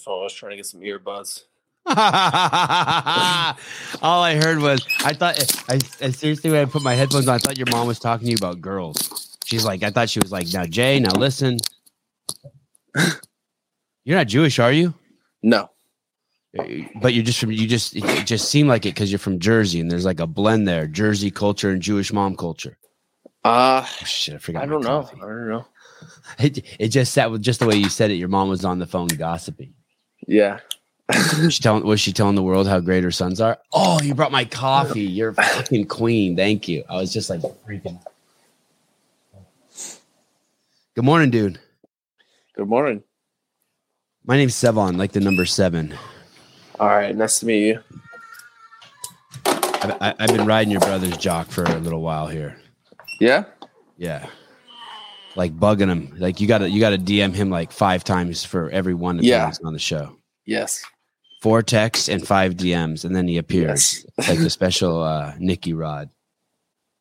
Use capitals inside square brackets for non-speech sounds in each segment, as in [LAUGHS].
phone. I was trying to get some earbuds. [LAUGHS] All I heard was I thought I, I seriously when I put my headphones on, I thought your mom was talking to you about girls. She's like, I thought she was like, now Jay, now listen. [LAUGHS] You're not Jewish, are you? No. But you're just from you just it just seemed like it because you're from Jersey and there's like a blend there, Jersey culture and Jewish mom culture. Uh Oh, shit, I forgot. I don't know. coffee. I don't know. [LAUGHS] It, it just sat with just the way you said it. Your mom was on the phone gossiping. Yeah. Was she telling was she telling the world how great her sons are? Oh, you brought my coffee. You're fucking queen. Thank you. I was just like freaking. Good morning, dude. Good morning. My name's Sevan, like the number seven. All right. Nice to meet you. I've, I- I've been riding your brother's jock for a little while here. Yeah. Yeah, like bugging him. Like you got to you got to DM him like five times for every one that Yeah. on the show. Yes. Four texts and five DMs, and then he appears. Yes. [LAUGHS] Like the special uh, Nicky Rod.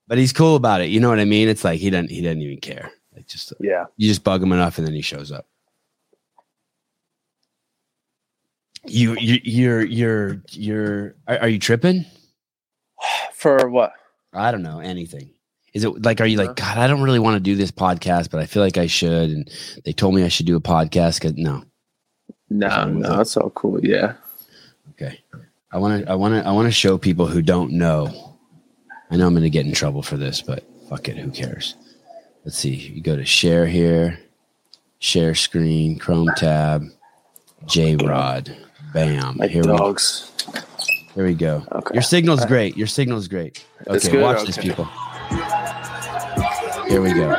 But he's cool about it. You know what I mean? It's like he doesn't he doesn't even care. Like just Yeah. you just bug him enough, and then he shows up. You you you're you're you're are, are you tripping? [SIGHS] For what? I don't know anything. Is it like, are you like, God, I don't really want to do this podcast, but I feel like I should. And they told me I should do a podcast. Cause no. No, no, that's all cool. Yeah. Okay. I want to, I want to, I want to show people who don't know. I know I'm going to get in trouble for this, but fuck it. Who cares? Let's see. You go to share here, share screen, Chrome tab, J Rod. Bam. My Here we, dogs. here we go. Okay. Your signal's great. Your signal's great. Okay. good? Watch this, people. Here we go.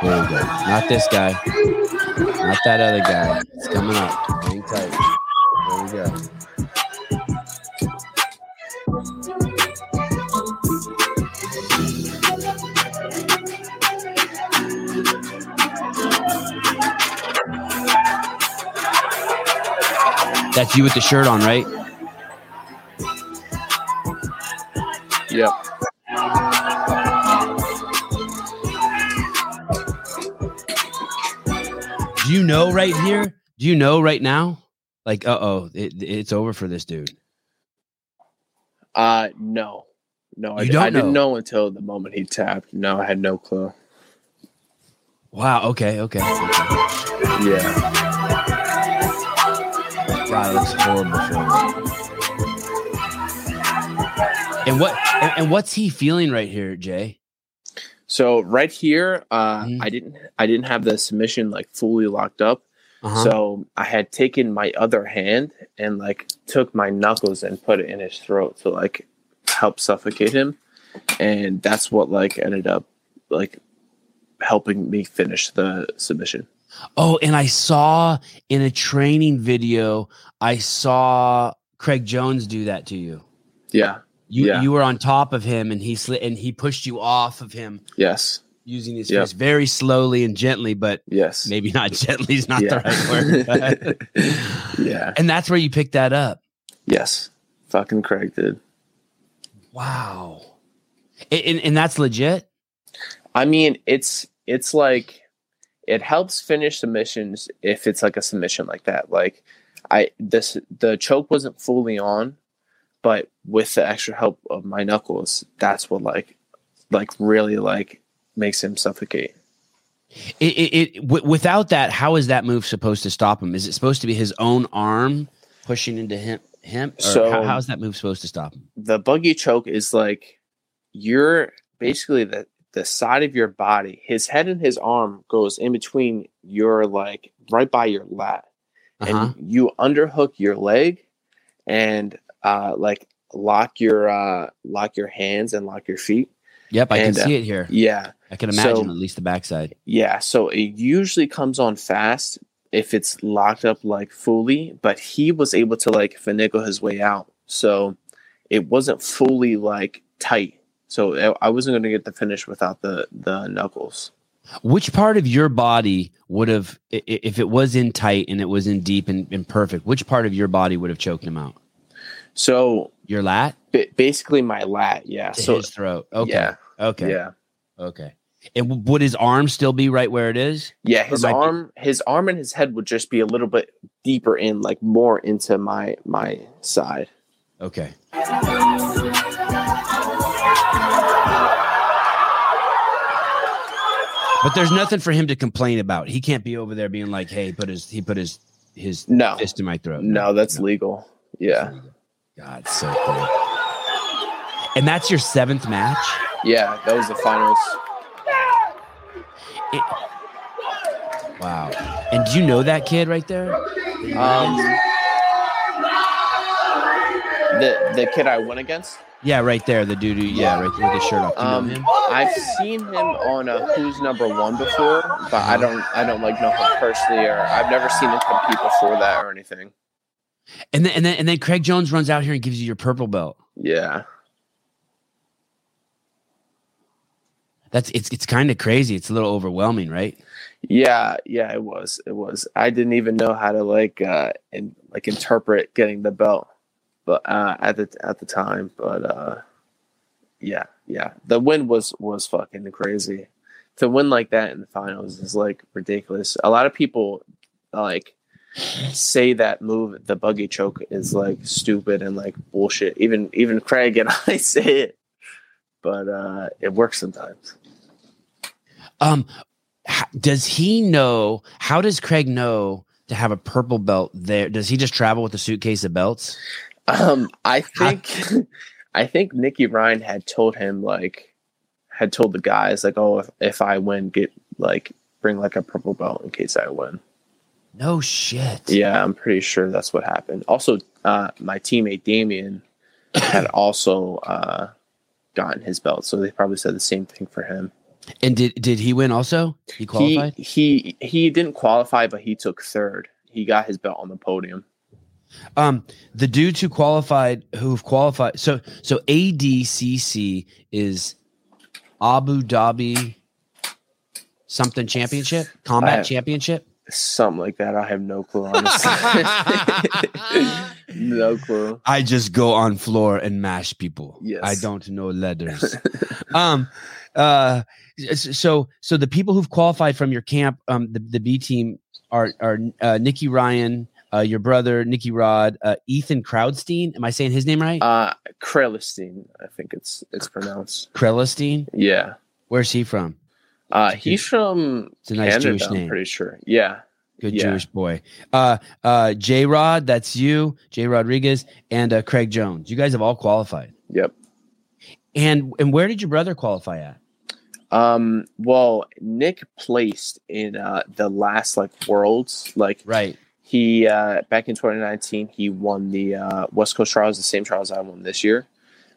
Here we go. Not this guy. Not that other guy. It's coming up. Hang tight. There we go. That's you with the shirt on, right? Yep. Do you know right here? Do you know right now? Like, uh oh, it, it's over for this dude. Uh, no. No, I, don't I didn't know? until the moment he tapped. No, I had no clue. Wow. Okay. Okay. okay. Yeah. Wow, it looks horrible for him. And what and, and what's he feeling right here, Jay? So right here, uh, Mhm. I didn't, I didn't have the submission like fully locked up. Uh-huh. So I had taken my other hand and like took my knuckles and put it in his throat to like help suffocate him, and that's what like ended up like helping me finish the submission. oh, and I saw in a training video, I saw Craig Jones do that to you. Yeah. You Yeah. you were on top of him, and he slid and he pushed you off of him Yes. using his Yep. very slowly and gently, but Yes. maybe not [LAUGHS] gently is not Yeah. the right word. [LAUGHS] yeah. and that's where you picked that up. Yes. Fucking Craig did. Wow. And, and, and that's legit. I mean, it's it's like it helps finish submissions if it's like a submission like that. Like I this the choke wasn't fully on, but with the extra help of my knuckles, that's what like like really like makes him suffocate. It, it, it w- without that, how is that move supposed to stop him? Is it supposed to be his own arm pushing into him? Him? Or So- how, how's that move supposed to stop him? The buggy choke is like you're basically the the side of your body. His head and his arm goes in between your like right by your lat. Uh-huh. and you underhook your leg and uh like lock your uh lock your hands and lock your feet Yep, I can and, uh, see it here. yeah I can imagine so- at least the backside. yeah so it usually comes on fast if it's locked up like fully but he was able to like finagle his way out so it wasn't fully like tight so I- wasn't going to get the finish without the the knuckles Which part of your body would have, if it was in tight and it was in deep and, and perfect, which part of your body would have choked him out? So Your lat ba- basically my lat yeah to so his throat. Okay. yeah Okay. yeah Okay. And would his arm still be right where it is? Yeah, his might be- arm, his arm and his head would just be a little bit deeper in, like more into my my side. Okay. But there's nothing for him to complain about. He can't be over there being like, "Hey, put his he put his his No, fist in my throat." no, that's legal. Yeah, God, so cool. And that's your seventh match. yeah, that was the finals. Wow. And do you know that kid right there? Um, the the kid I went against. Yeah, right there. The dude. Who, yeah, right there with his shirt off. Um? I've seen him on a Who's Number One before, but I don't I don't like know him personally, or I've never seen him compete before that or anything. And then and then and then Craig Jones runs out here and gives you your purple belt. Yeah, That's it's it's kind of crazy. It's a little overwhelming, right? yeah, yeah. It was it was. I didn't even know how to like uh and like interpret getting the belt, but uh at the at the time, but uh yeah, yeah. The win was was fucking crazy. To win like that in the finals is like ridiculous. A lot of people like say that move, the buggy choke, is like stupid and like bullshit. Even even Craig and [LAUGHS] I say it, but uh it works sometimes. Um, does he know? How does Craig know to have a purple belt there? Does he just travel with a suitcase of belts? Um, I think [LAUGHS] I think Nicky Ryan had told him like had told the guys like, oh, if, if I win, get like bring like a purple belt in case I win. No shit. Yeah, I'm pretty sure that's what happened. Also, uh, my teammate Damien [COUGHS] had also uh, gotten his belt, so they probably said the same thing for him. And did did he win also? He qualified. He he he didn't qualify, but he took third. He got his belt on the podium. Um, the dudes who qualified, who've qualified, so so ADCC is Abu Dhabi something championship, combat championship. Something like that. I have no clue. Honestly, [LAUGHS] no clue. I just go on floor and mash people. Yes. I don't know letters. [LAUGHS] um, uh, so so the people who've qualified from your camp, um, the, the B team are are uh, Nikki Ryan, uh, your brother Nikki Rod, uh, Ethan Crowdstein. Am I saying his name right? Uh, Krelestein, I think it's it's pronounced. Krellestein. Yeah. Where's he from? Uh, he's from It's a nice Canada. Jewish I'm pretty sure. Yeah. Good Yeah. Jewish boy. Uh, uh, J Rod, that's you, J Rodriguez, and uh, Craig Jones. You guys have all qualified. Yep. And and where did your brother qualify at? Um. Well, Nick placed in uh the last like worlds. Like Right. he uh back in 2019, he won the uh West Coast Trials, the same trials I won this year.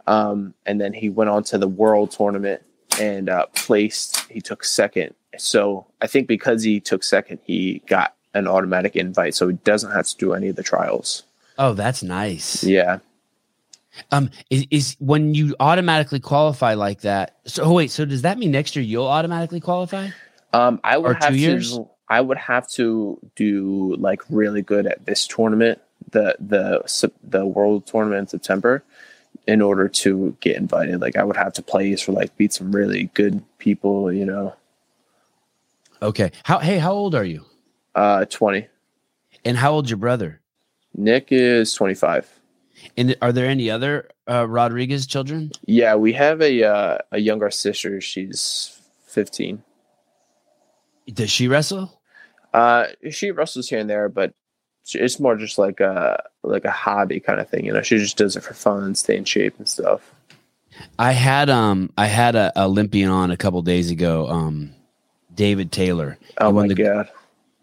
Um, and then he went on to the World Tournament and uh, placed. He took second. So I think because he took second, he got an automatic invite, so he doesn't have to do any of the trials. Oh, that's nice. Yeah. Um, is, is when you automatically qualify like that. So oh, wait, so does that mean next year you'll automatically qualify? Um, I would Or have two to. I would have to do like really good at this tournament, the the the World Tournament in September, in order to get invited. Like I would have to play for like beat some really good people. You know, Okay. How hey, how old are you? uh, twenty. And how old's your brother? Nick is twenty five. And are there any other uh, Rodriguez children? Yeah, we have a uh, a younger sister. She's fifteen. Does she wrestle? Uh, she wrestles here and there, but it's more just like a like a hobby kind of thing. You know, she just does it for fun, stay in shape and stuff. I had um I had a Olympian on a couple days ago. Um, David Taylor. Oh won my the- god!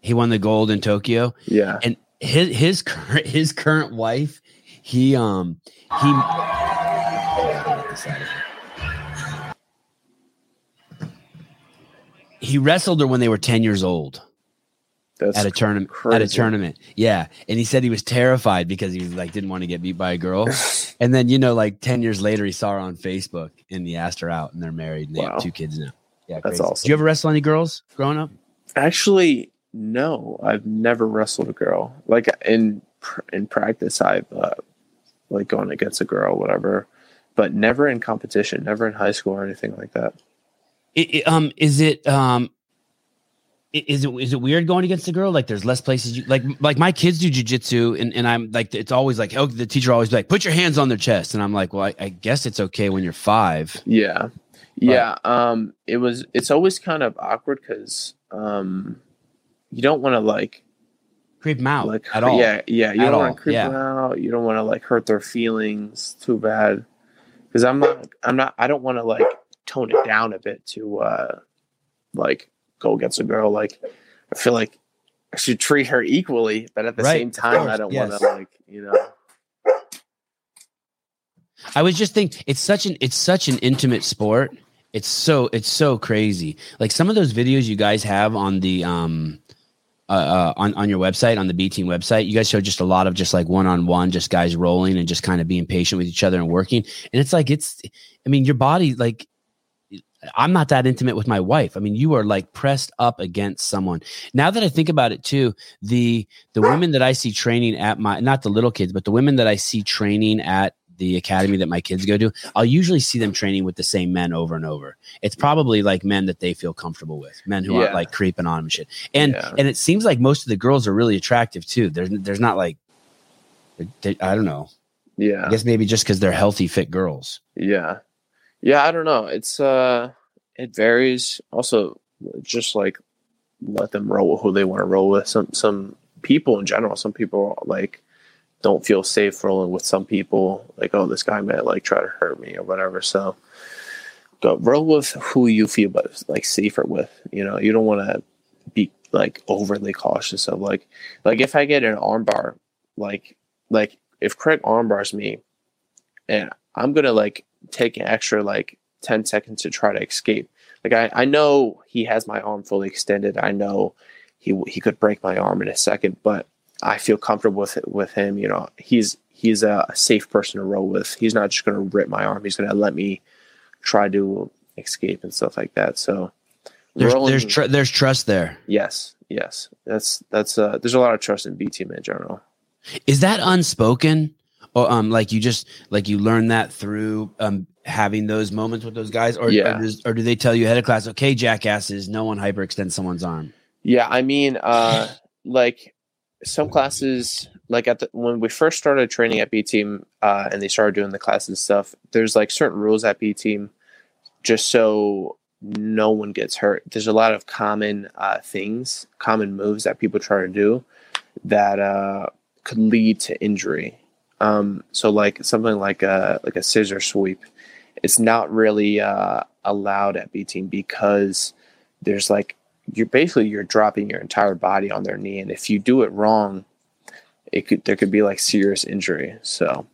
He won the gold in Tokyo. Yeah. and his his current his current wife he um he he wrestled her when they were 10 years old That's at a tournament at a tournament yeah and he said he was terrified because he was like didn't want to get beat by a girl and then you know like 10 years later he saw her on facebook and he asked her out and they're married and they Wow. have two kids now yeah That's crazy. awesome. did you ever wrestle any girls growing up Actually, no. I've never wrestled a girl. Like in in practice, I've uh, like gone against a girl, whatever, but never in competition. Never in high school or anything like that. It, it, um, is it um, is it is it weird going against the girl? Like, there's less places you like. Like my kids do jujitsu, and and I'm like, it's always like, oh, the teacher always be like, put your hands on their chest, and I'm like, well, I, I guess it's okay when you're five. Yeah. Yeah. Um, it was, it's always kind of awkward because, um, you don't want to like, Creep them out like, at all. yeah, yeah. You At don't want to creep yeah. them out. You don't want to like hurt their feelings too bad. Cause I'm not, I'm not, I don't want to like tone it down a bit to, uh, like go against a girl. Like, I feel like I should treat her equally, but at the Right, same time, I don't yes. want to like, you know, I was just thinking, it's such an it's such an intimate sport. It's so it's so crazy. Like some of those videos you guys have on the um uh, uh on on your website on the B team website, you guys show just a lot of just like one on one, just guys rolling and just kind of being patient with each other and working. And it's like it's I mean your body like I'm not that intimate with my wife. I mean, you are like pressed up against someone. Now that I think about it too, the the women that I see training at my not the little kids, but the women that I see training at the academy that my kids go to, I'll usually see them training with the same men over and over. It's probably like men that they feel comfortable with, men who aren't like creeping on them and shit. And Yeah. and it seems like most of the girls are really attractive too. There's there's not like they- I don't know. yeah. I guess maybe just because they're healthy, fit girls. Yeah. Yeah, I don't know. It's uh it varies. Also just like let them roll with who they want to roll with. Some some people in general, some people like don't feel safe rolling with some people. Like, oh, this guy might like try to hurt me or whatever. So go roll with who you feel like safer with. You know, you don't want to be like overly cautious of like like if I get an armbar, like like if Craig armbars me and I'm gonna like take an extra like 10 seconds to try to escape. Like I, I know he has my arm fully extended. I know he he could break my arm in a second, but I feel comfortable with it with him. You know, he's he's a, safe person to roll with. He's not just gonna rip my arm. He's gonna let me try to escape and stuff like that. So There's rolling- there's tr- there's trust there. yes, yes. That's that's uh there's a lot of trust in B team in general. Is that unspoken? Or um like you just like you learn that through um having those moments with those guys or Yeah. or, does, or do they tell you ahead of class okay jackasses no one hyperextend someone's arm Yeah, I mean, uh, [LAUGHS] like some classes, like at the when we first started training at B Team, uh, and they started doing the classes stuff. There's like certain rules at B Team, just so no one gets hurt. There's a lot of common uh, things, common moves that people try to do that uh, could lead to injury. Um, so like something like a like a scissor sweep, it's not really uh, allowed at B Team because there's like you're basically you're dropping your entire body on their knee and if you do it wrong it could there could be like serious injury. So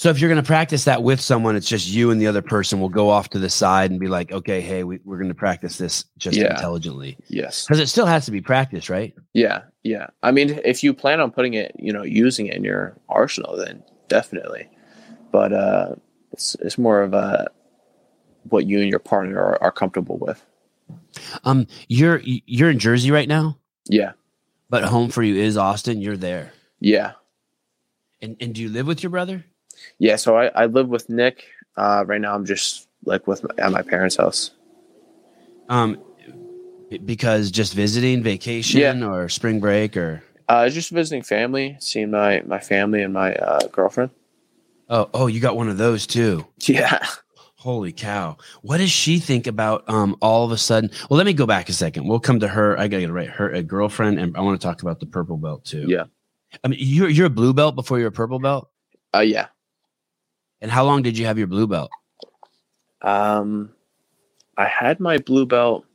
so if you're going to practice that with someone it's just you and the other person will go off to the side and be like okay hey we, we're going to practice this just Yeah. intelligently. Yes. Because it still has to be practiced right? Yeah yeah. I mean if you plan on putting it you know using it in your arsenal then definitely. But uh it's it's more of a what you and your partner are, are comfortable with. Um you're you're in jersey right now? Yeah. But home for you is austin you're there? Yeah. And, and do you live with your brother yeah so i, I live with nick uh right now i'm just like with my, at my parents house um because just visiting vacation or spring break or uh just visiting family seeing my my family and my uh girlfriend oh oh you got one of those too yeah Holy cow. What does she think about um all of a sudden? Well, let me go back a second. We'll come to her. I gotta get it right. Her a girlfriend, and I want to talk about the purple belt too. Yeah. I mean, you're you're a blue belt before you're a purple belt. Uh, yeah. And how long did you have your blue belt? Um, I had my blue belt.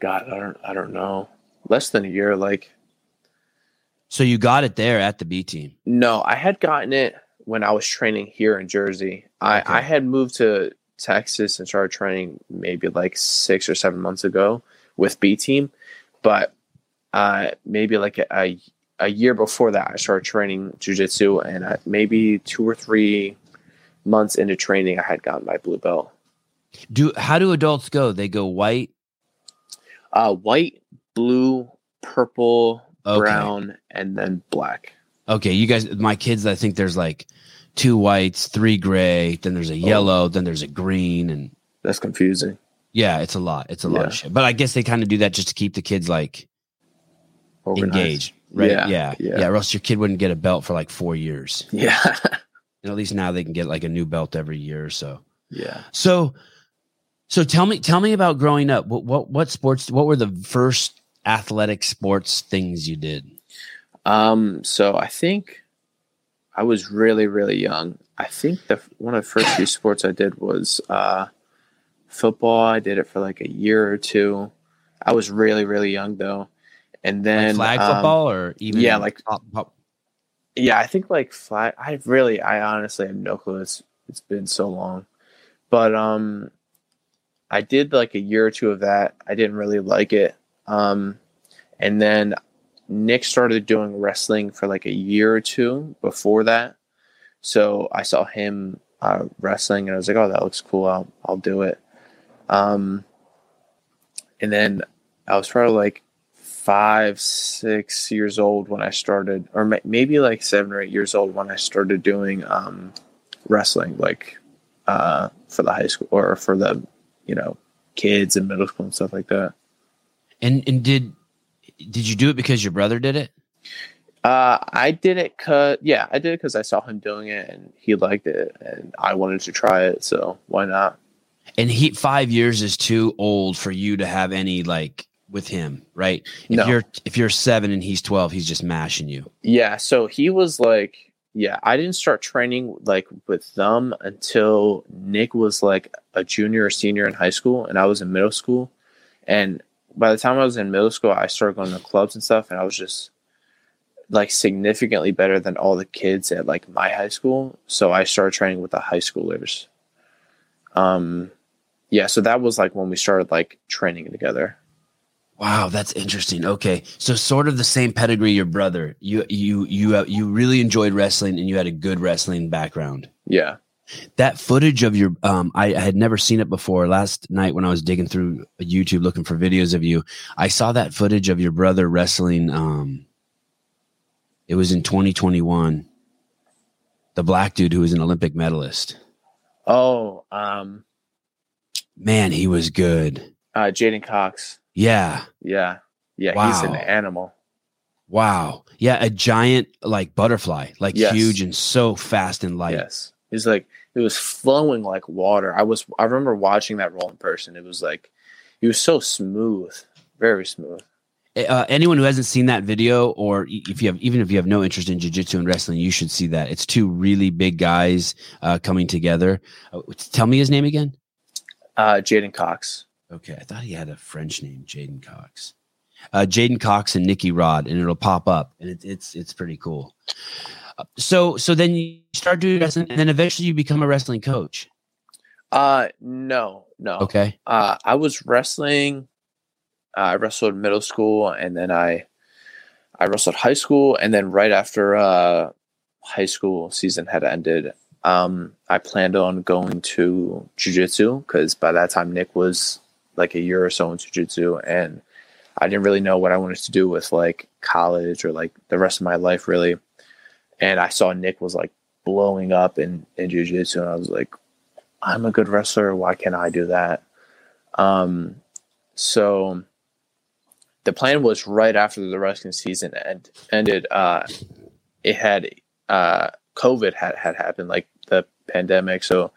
God, I don't, I don't know. Less than a year. Like, So you got it there at the B team. no, I had gotten it when I was training here in Jersey. I, Okay. I had moved to Texas and started training maybe like six or seven months ago with B team, but uh, maybe like a, a, a year before that, I started training jujitsu, and I, maybe two or three months into training, I had gotten my blue belt. Do how do adults go? They go white. Uh, white, blue, purple, Okay. brown, and then black. Okay, you guys, my kids. I think there's like two whites, three gray. Then there's a Oh. yellow. Then there's a green, and That's confusing. Yeah, it's a lot. It's a lot of shit. But I guess they kind of do that just to keep the kids like Organized. engaged, right? Yeah, yeah, yeah. yeah, Or else your kid wouldn't get a belt for like four years. Yeah. And [LAUGHS] at least now they can get like a new belt every year or so. yeah. So, so tell me, tell me about growing up. What, what, what sports? What were the first athletic sports things you did? Um, so I think I was really, really young. I think the one of the first few sports I did was uh, football. I did it for like a year or two. I was really, really young though, and then Like flag um, football or even yeah, like- pop, pop, Yeah, I think like flag. I really, I honestly have no clue. It's it's been so long, but um, I did like a year or two of that. I didn't really like it. Um, and then Nick started doing wrestling for like a year or two before that. So I saw him uh, wrestling, and I was like, "Oh, that looks cool. I'll I'll do it." Um, and then I was probably like five, six years old when I started, or ma- maybe like seven or eight years old when I started doing um, wrestling, like uh, for the high school or for the, you know, kids in middle school and stuff like that. and and did did you do it because your brother did it? Uh, I did it cause yeah, I did it because I saw him doing it and he liked it and I wanted to try it, so why not? And he five years is too old for you to have any like with him, right? If No. you're if you're seven and he's twelve, he's just mashing you. Yeah, so he was like, yeah, I didn't start training like with them until Nick was like a junior or senior in high school, and I was in middle school. And by the time I was in middle school, I started going to clubs and stuff, and I was just like significantly better than all the kids at like my high school. So I started training with the high schoolers. Um, yeah, so that was like when we started like training together. Wow, that's interesting. Okay, so sort of the same pedigree your brother. You you you uh, you really enjoyed wrestling and you had a good wrestling background. Yeah. That footage of your um I, I had never seen it before. Last night when I was digging through YouTube looking for videos of you, I saw that footage of your brother wrestling um it was in 2021. The black dude who was an Olympic medalist. Oh, um, Man, he was good. uh, J'den Cox. Yeah. Yeah. Yeah, he's an animal. Wow. Yeah, a giant like butterfly, like Yes. huge and so fast and light. Yes. He's like it was flowing like water. I was I remember watching that roll in person. It was like he was so smooth. Very smooth. Uh, anyone who hasn't seen that video, or if you have, even if you have no interest in jujitsu and wrestling, you should see that. It's two really big guys uh, coming together. Uh, tell me his name again. Uh J'den Cox. Okay, I thought he had a French name, J'den Cox. Uh, J'den Cox and Nikki Rod, and it'll pop up, and it, it's it's pretty cool. Uh, so so then you start doing wrestling, and then eventually you become a wrestling coach. Uh no, no. Okay, Uh I was wrestling uh, I wrestled middle school and then I I wrestled high school and then right after uh high school season had ended, um I planned on going to jiu-jitsu cuz by that time Nick was like a year or so in jiu-jitsu and I didn't really know what I wanted to do with like college or like the rest of my life really. And I saw Nick was like blowing up in in jiu-jitsu and I was like I'm a good wrestler, why can't I do that? Um so the plan was right after the wrestling season end, ended. Uh, it had uh, COVID had had happened, like the pandemic. So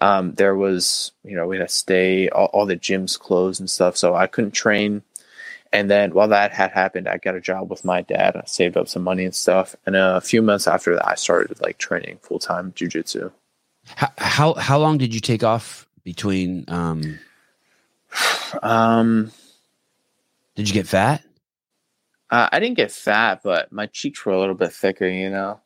um, there was, you know, we had to stay. All, all the gyms closed and stuff, so I couldn't train. And then while that had happened, I got a job with my dad. I saved up some money and stuff. And a few months after that, I started like training full time jujitsu. how, how how long did you take off between? Um, Um, did you get fat? uh, I didn't get fat, but my cheeks were a little bit thicker. You know.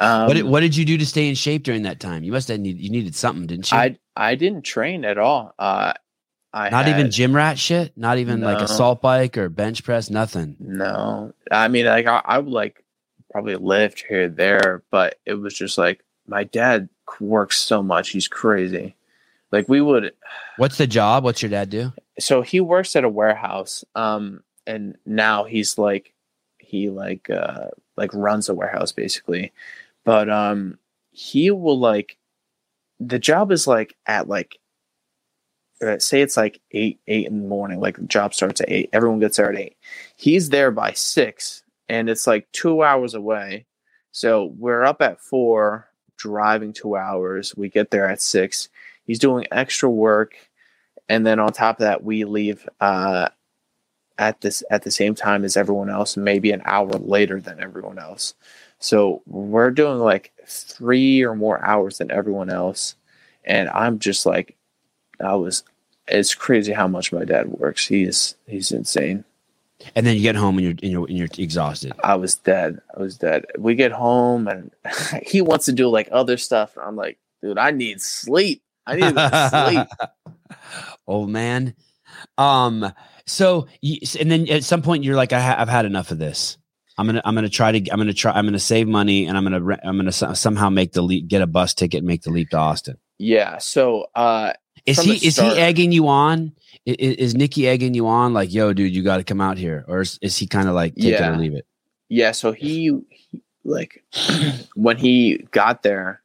Um, what did, what did you do to stay in shape during that time? You must have need, you needed something, didn't you? I I didn't train at all. Uh, I Not even gym rat shit. Not even like No. assault bike or bench press. Nothing. no. I mean, like I, I would like probably lift here there, but it was just like my dad works so much. He's crazy. Like we would. What's the job? What's your dad do? So he works at a warehouse. Um, and now he's like, he like uh like runs a warehouse basically, but um, he will like, the job is like at like uh, say it's like eight eight in the morning, like the job starts at eight. Everyone gets there at eight. He's there by six, and it's like two hours away. So we're up at four, driving two hours. We get there at six. He's doing extra work, and then on top of that, we leave uh, at this at the same time as everyone else, maybe an hour later than everyone else. So we're doing like three or more hours than everyone else, and I'm just like, I was. It's crazy how much my dad works. He's he's insane. And then you get home and you're and you're, and you're exhausted. I was dead. I was dead. We get home and [LAUGHS] he wants to do like other stuff. I'm like, dude, I need sleep. I need sleep. [LAUGHS] Old man. Um. So, and then at some point you're like, I have had enough of this. I'm gonna, I'm gonna try to, I'm gonna try, I'm gonna save money, and I'm gonna, I'm gonna somehow make the leap, get a bus ticket, and make the leap to Austin. Yeah. So, uh, is he, is he egging you on? Is, is Nicky egging you on? Like, yo, dude, you got to come out here, or is, is he kind of like take yeah. it or leave it? Yeah. So he, he like, [CLEARS THROAT] when he got there,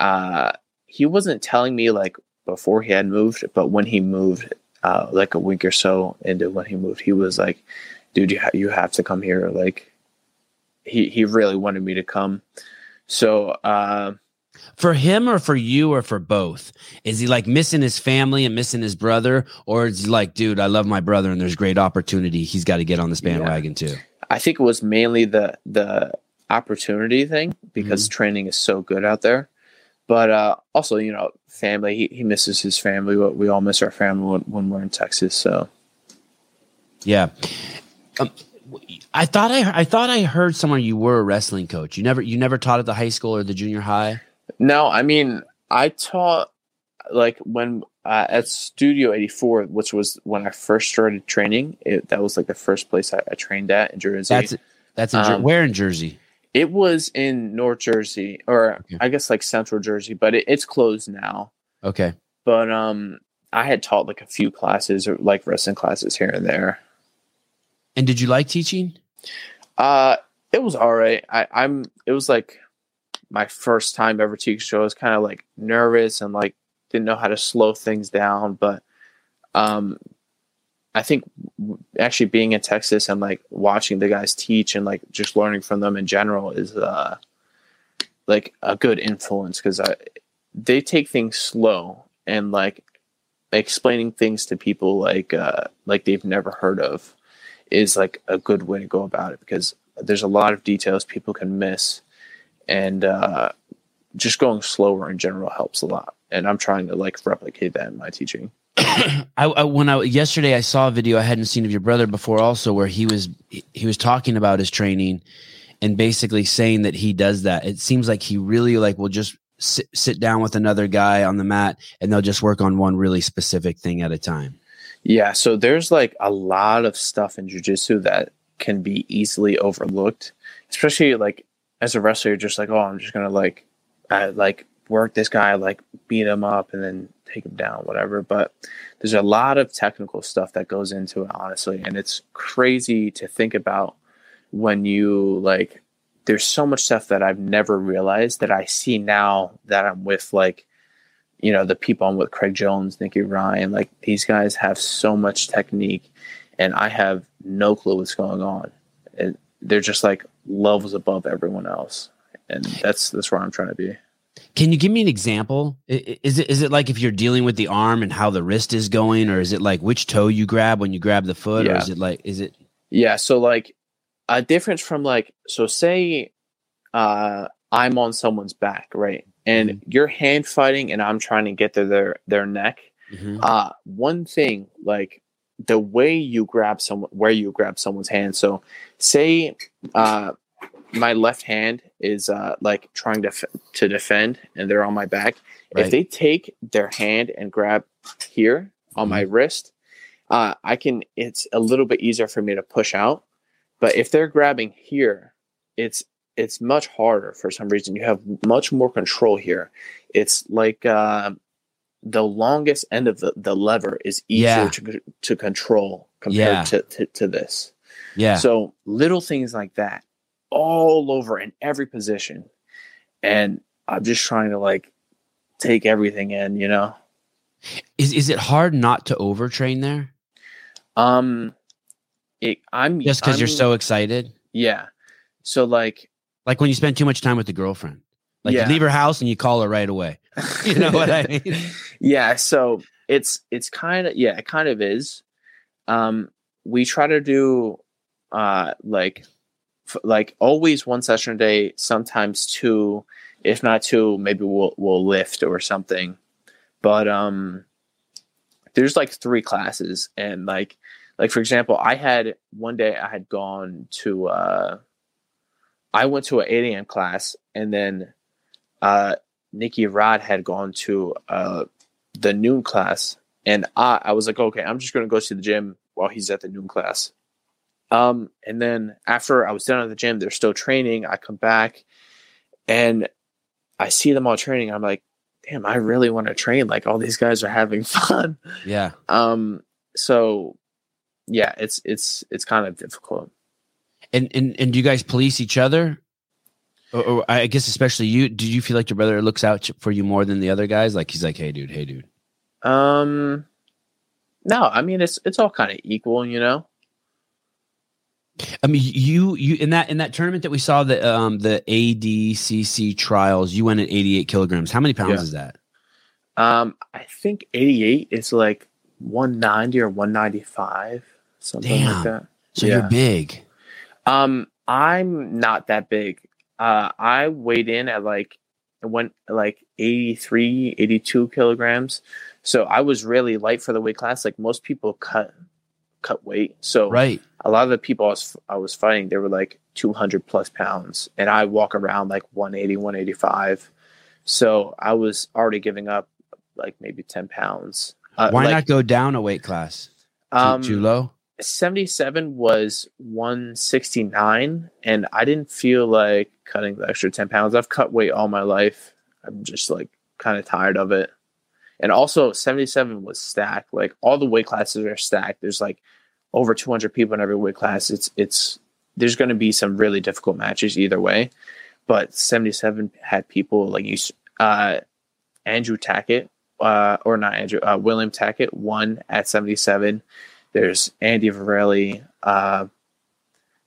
uh, he wasn't telling me like before he had moved, but when he moved, uh, like a week or so into when he moved, he was like, "Dude, you ha- you have to come here." Like, he he really wanted me to come. So, uh, for him or for you or for both, is he like missing his family and missing his brother, or is he like, "Dude, I love my brother and there's great opportunity. He's got to get on this bandwagon yeah. too." I think it was mainly the the opportunity thing because mm-hmm. training is so good out there but uh, also you know family he, he misses his family we all miss our family when, when we're in texas so yeah um, i thought i i thought i heard somewhere you were a wrestling coach you never you never taught at the high school or the junior high no i mean i taught like when uh, at studio 84 which was when i first started training it, that was like the first place i, I trained at in jersey that's that's in, um, where in jersey it was in North Jersey, or okay. I guess like Central Jersey, but it, it's closed now. Okay. But um, I had taught like a few classes or like wrestling classes here and there. And did you like teaching? Uh, it was all right. I, I'm. It was like my first time ever teaching, so I was kind of like nervous and like didn't know how to slow things down. But um, I think actually being in Texas and like watching the guys teach and like just learning from them in general is uh like a good influence because I they take things slow and like explaining things to people like uh like they've never heard of is like a good way to go about it because there's a lot of details people can miss and uh just going slower in general helps a lot and i'm trying to like replicate that in my teaching [COUGHS] I, I, when I yesterday I saw a video I hadn't seen of your brother before also where he was he was talking about his training and basically saying that he does that. It seems like he really like will just sit, sit down with another guy on the mat and they'll just work on one really specific thing at a time. Yeah, so there's like a lot of stuff in jujitsu that can be easily overlooked, especially like as a wrestler, you're just like, oh, I'm just gonna like, I like work this guy, like beat him up, and then take him down, whatever. But there's a lot of technical stuff that goes into it, honestly. And it's crazy to think about when you like, there's so much stuff that I've never realized that I see now that I'm with like, you know, the people I'm with, Craig Jones, Nicky Ryan, like these guys have so much technique and I have no clue what's going on. And they're just like levels above everyone else. And that's that's where I'm trying to be. Can you give me an example? Is it is it like if you're dealing with the arm and how the wrist is going, or is it like which toe you grab when you grab the foot, yeah. or is it like is it? Yeah, so like a difference from like so say uh I'm on someone's back, right, and mm-hmm. you're hand fighting, and I'm trying to get to their their neck. Mm-hmm. Uh, one thing like the way you grab someone, where you grab someone's hand. So say uh my left hand is uh, like trying to f- to defend and they're on my back. Right. If they take their hand and grab here on mm-hmm. my wrist, uh, I can. It's a little bit easier for me to push out. But if they're grabbing here, it's it's much harder for some reason. You have much more control here. It's like uh, the longest end of the, the lever is easier yeah. to, to control compared yeah. to, to, to this. Yeah. So little things like that all over in every position. And I'm just trying to like take everything in, you know? Is is it hard not to overtrain there? Um, it, I'm Just because you're so excited? yeah. So like Like when you spend too much time with the girlfriend. Like Yeah. you leave her house and you call her right away. [LAUGHS] You know what I mean? yeah so it's it's kind of yeah it kind of is um we try to do uh like f- like always one session a day sometimes two if not two maybe we'll we'll lift or something but um there's like three classes and like like for example i had one day i had gone to uh i went to an 8 a.m class and then uh Nikki Rod had gone to uh, the noon class, and I, I was like, okay, I'm just gonna go to the gym while he's at the noon class. Um, and then after I was done at the gym, they're still training. I come back, and I see them all training. I'm like, damn, I really want to train. Like all these guys are having [LAUGHS] fun. Yeah. Um, so yeah, it's it's it's kind of difficult. And and and do you guys police each other? Or, or I guess especially you. Do you feel like your brother looks out for you more than the other guys? Like he's like, hey dude, hey dude. Um, no, I mean it's it's all kind of equal, you know. I mean, you you in that in that tournament that we saw the um the ADCC trials, you went at 88 kilograms. How many pounds Yeah. is that? Um, I think 88 is like 190 or 195, something Damn. like that. So Yeah. you're big. Um, I'm not that big. Uh, I weighed in at like went like 83, 82 kilograms. So I was really light for the weight class. Like most people cut cut weight. So Right. a lot of the people I was I was fighting, they were like 200 plus pounds, and I walk around like 180, 185. So I was already giving up like maybe 10 pounds. Uh, Why like, not go down a weight class? Too, Um, too low? 77 was 169, and I didn't feel like cutting the extra 10 pounds. I've cut weight all my life. I'm just like kind of tired of it. And also, 77 was stacked. Like all the weight classes are stacked. There's like over 200 people in every weight class. It's, it's, there's going to be some really difficult matches either way. But 77 had people like you, uh, Andrew Tackett, uh, or not Andrew, uh, William Tackett won at 77. There's Andy Varelli. Uh,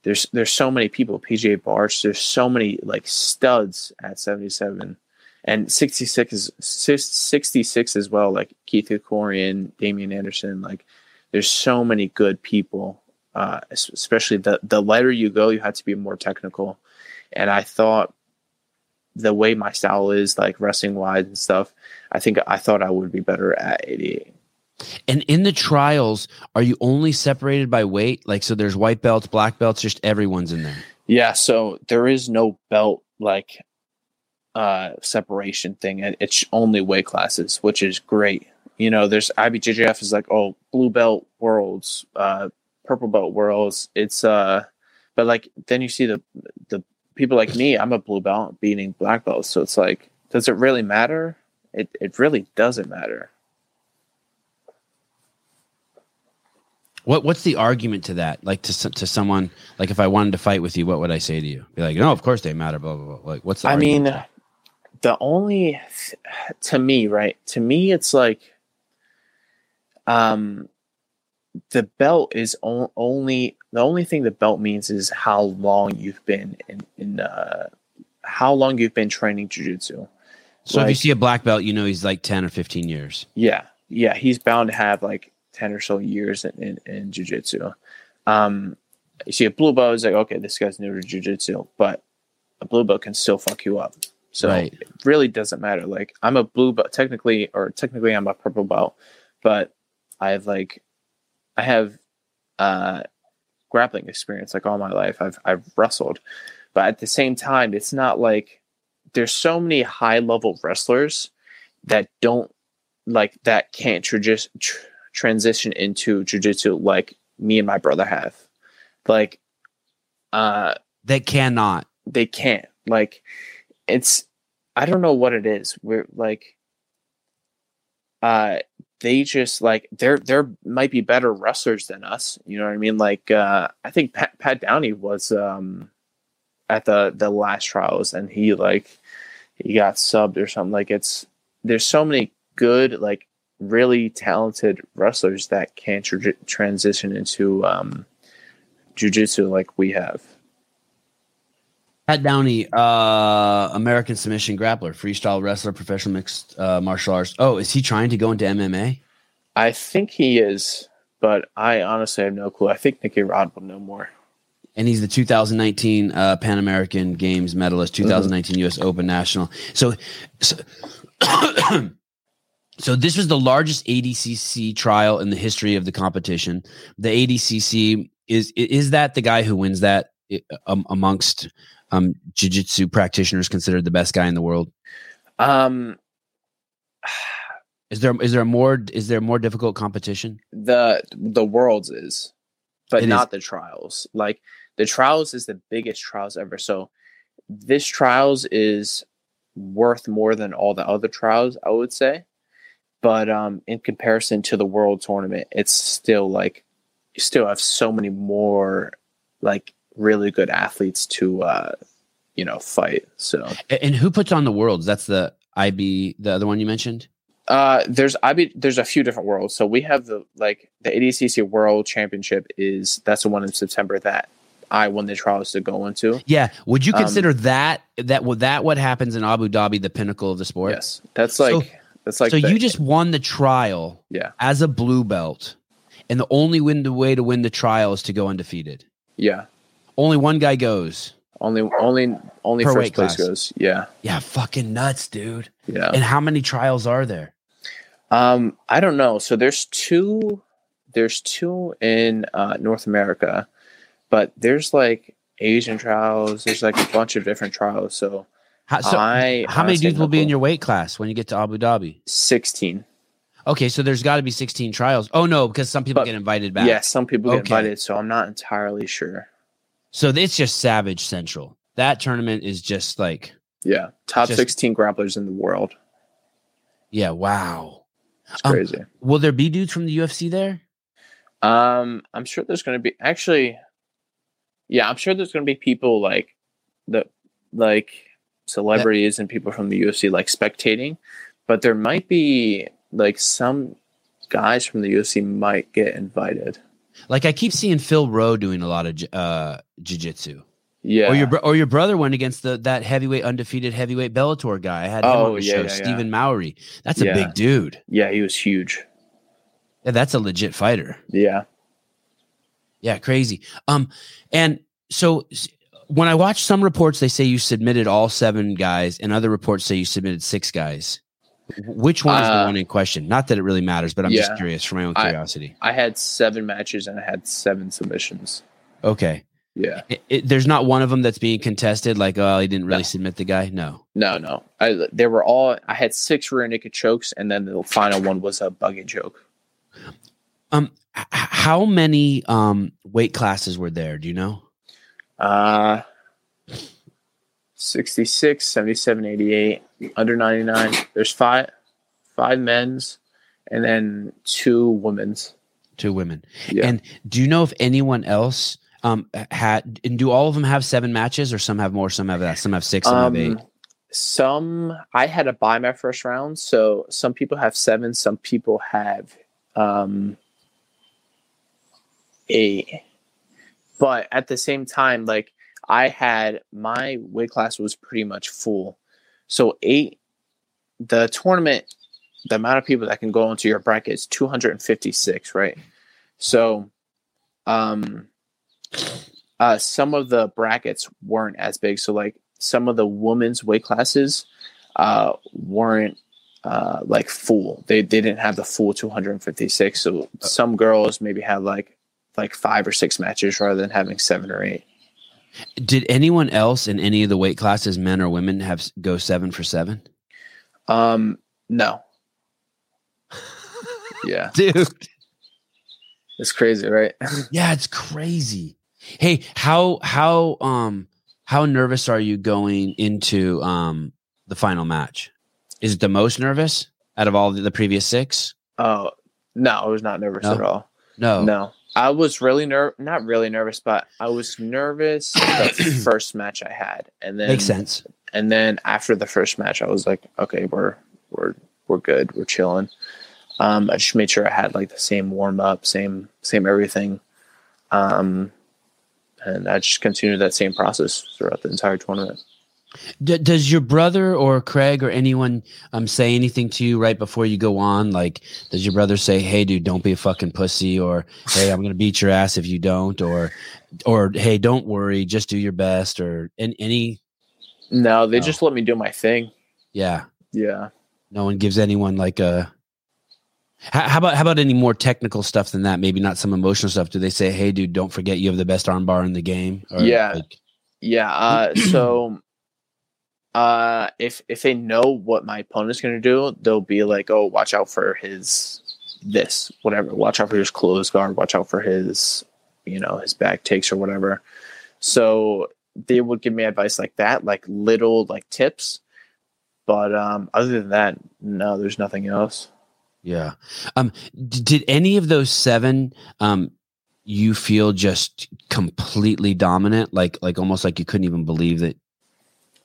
there's there's so many people. PJ Barch. There's so many like studs at 77, and 66 is 66 as well. Like Keith Korian, Damian Anderson. Like there's so many good people. Uh, especially the the lighter you go, you have to be more technical. And I thought the way my style is, like wrestling wise and stuff, I think I thought I would be better at 88. And in the trials, are you only separated by weight? Like, so there's white belts, black belts, just everyone's in there. Yeah, so there is no belt like uh separation thing. It's only weight classes, which is great. You know, there's IBJJF is like, oh, blue belt worlds, uh purple belt worlds. It's uh but like then you see the the people like me, I'm a blue belt beating black belts. So it's like, does it really matter? It it really doesn't matter. What What's the argument to that? Like to to someone, like if I wanted to fight with you, what would I say to you? Be like, no, of course they matter. Blah blah blah. Like, what's the? I mean, the only to me, right? To me, it's like, um, the belt is only the only thing the belt means is how long you've been in in uh, how long you've been training jujitsu. so if you see a black belt, you know he's like ten or fifteen years. Yeah, yeah, he's bound to have like ten or so years in in, in jujitsu. Um, you see a blue belt is like, okay, this guy's new to jujitsu, but a blue belt can still fuck you up. So Right. it really doesn't matter. Like I'm a blue belt technically, or technically I'm a purple belt, but I have like I have uh grappling experience like all my life. I've I've wrestled, but at the same time, it's not like there's so many high level wrestlers that don't like that can't tradi- tr- transition into jujitsu like me and my brother have. Like, uh, they cannot. they can't. Like, it's I don't know what it is. We're like, uh, they just like they're they're might be better wrestlers than us. You know what I mean? Like, uh, I think Pat, Pat Downey was um at the the last trials, and he like he got subbed or something. Like, it's there's so many good like really talented wrestlers that can tr- transition into um, jujitsu like we have. Pat Downey, uh, American submission grappler, freestyle wrestler, professional mixed uh, martial arts. Oh, is he trying to go into MMA? I think he is, but I honestly have no clue. I think Nicky Rod will know more. And he's the 2019 uh, Pan American Games medalist, 2019 U.S. Open National. So, so, [COUGHS] [COUGHS] so this was the largest ADCC trial in the history of the competition. The ADCC is is that the guy who wins that um, amongst um, jiu-jitsu practitioners considered the best guy in the world? Um, [SIGHS] is there is there more is there more difficult competition? The the worlds is, but It not is. the trials. Like the trials is the biggest trials ever. So this trials is worth more than all the other trials, I would say. But um, in comparison to the world tournament, it's still like you still have so many more like really good athletes to uh, you know fight. So And who puts on the worlds? That's the IB, the other one you mentioned. Uh, there's I be there's a few different worlds. So we have the like the ADCC World Championship is that's the one in September that I won the trials to go into. Yeah, would you Um, consider that that what that what happens in Abu Dhabi the pinnacle of the sport? Yes, that's like So- that's like so the- you just won the trial yeah as a blue belt, and the only win the way to win the trial is to go undefeated. yeah Only one guy goes. only only only Per first place class. goes. Yeah Yeah, fucking nuts, dude. yeah. And how many trials are there? Um, I don't know. So there's two, there's two in uh, North America, but there's like Asian trials. There's like a bunch of different trials. So, How, so I how many dudes will be in your weight class when you get to Abu Dhabi? Sixteen. Okay, so there's got to be 16 trials. Oh no, because some people But- get invited back. Yeah, some people get invited, so I'm not entirely sure. So it's just Savage Central. That tournament is just like, Yeah, top Just- 16 grapplers in the world. yeah, wow. It's Um, crazy. Will there be dudes from the UFC there? Um, I'm sure there's going to be actually, yeah, I'm sure there's going to be people like the like celebrities and people from the UFC like spectating, but there might be like some guys from the UFC might get invited. Like I keep seeing Phil Rowe doing a lot of uh jiu-jitsu. Yeah, Or your or your brother went against the that heavyweight undefeated heavyweight Bellator guy. I had him Oh, on the yeah, show, yeah, yeah. Stephen Mowry. That's a Yeah. big dude. yeah, he was huge. Yeah, that's a legit fighter. Yeah, Yeah, crazy. Um, and so when I watch some reports, they say you submitted all seven guys, and other reports say you submitted six guys. Which one is the Uh, one in question? Not that it really matters, but I'm just curious for my own curiosity. I had seven matches and I had seven submissions. okay, Yeah, It- it- there's not one of them that's being contested. Like, oh, he didn't really No. submit the guy. No. no, no, I they were all. I had six rear naked chokes, and then the final one was a buggy choke. Um, h- how many um weight classes were there? Do you know? Uh 66, 77, 88, under 99. There's five five men's and then two women's. Two women. Yeah. And do you know if anyone else um had? And do all of them have seven matches, or some have more? Some have that. Some have six. Some have eight. Um, some I had to buy my first round, so some people have seven, some people have um eight. But at the same time, like I had my weight class was pretty much full. So eight the tournament, the amount of people that can go into your bracket is 256, right? So um uh some of the brackets weren't as big. So like some of the women's weight classes uh weren't uh like full. They, they didn't have the full 256. So some girls maybe had like like five or six matches rather than having seven or eight. Did anyone else in any of the weight classes, men or women, have go seven for seven? Um no. Yeah. [LAUGHS] Dude, It's crazy, right? [LAUGHS] yeah, it's crazy. Hey, how how um how nervous are you going into um the final match? Is it the most nervous out of all the, the previous six? Oh no, I was not nervous No? at all. No. No. I was really ner not really nervous, but I was nervous the [CLEARS THROAT] first match I had. And then Makes sense. and then after the first match I was like, okay, we're we're we're good, we're chilling. Um, I just made sure I had like the same warm up, same same everything, um, and I just continued that same process throughout the entire tournament. D- does your brother or Craig or anyone um say anything to you right before you go on? Like, does your brother say, "Hey, dude, don't be a fucking pussy," or "Hey, I'm gonna beat your ass if you don't," or, or "Hey, don't worry, just do your best," or in, any? No, they No. just let me do my thing. Yeah, Yeah. no one gives anyone like a. How, how about how about any more technical stuff than that? Maybe not some emotional stuff. Do they say, "Hey, dude, don't forget you have the best armbar in the game"? Or, Yeah. like- Yeah. Uh, so, uh, if if they know what my opponent's gonna do, they'll be like, "Oh, watch out for his this, whatever. Watch out for his close guard. Watch out for his, you know, his back takes or whatever." So they would give me advice like that, like little like tips. But um, other than that, no, there's nothing else. Yeah. Um. did any of those seven um you feel just completely dominant, like like almost like you couldn't even believe that,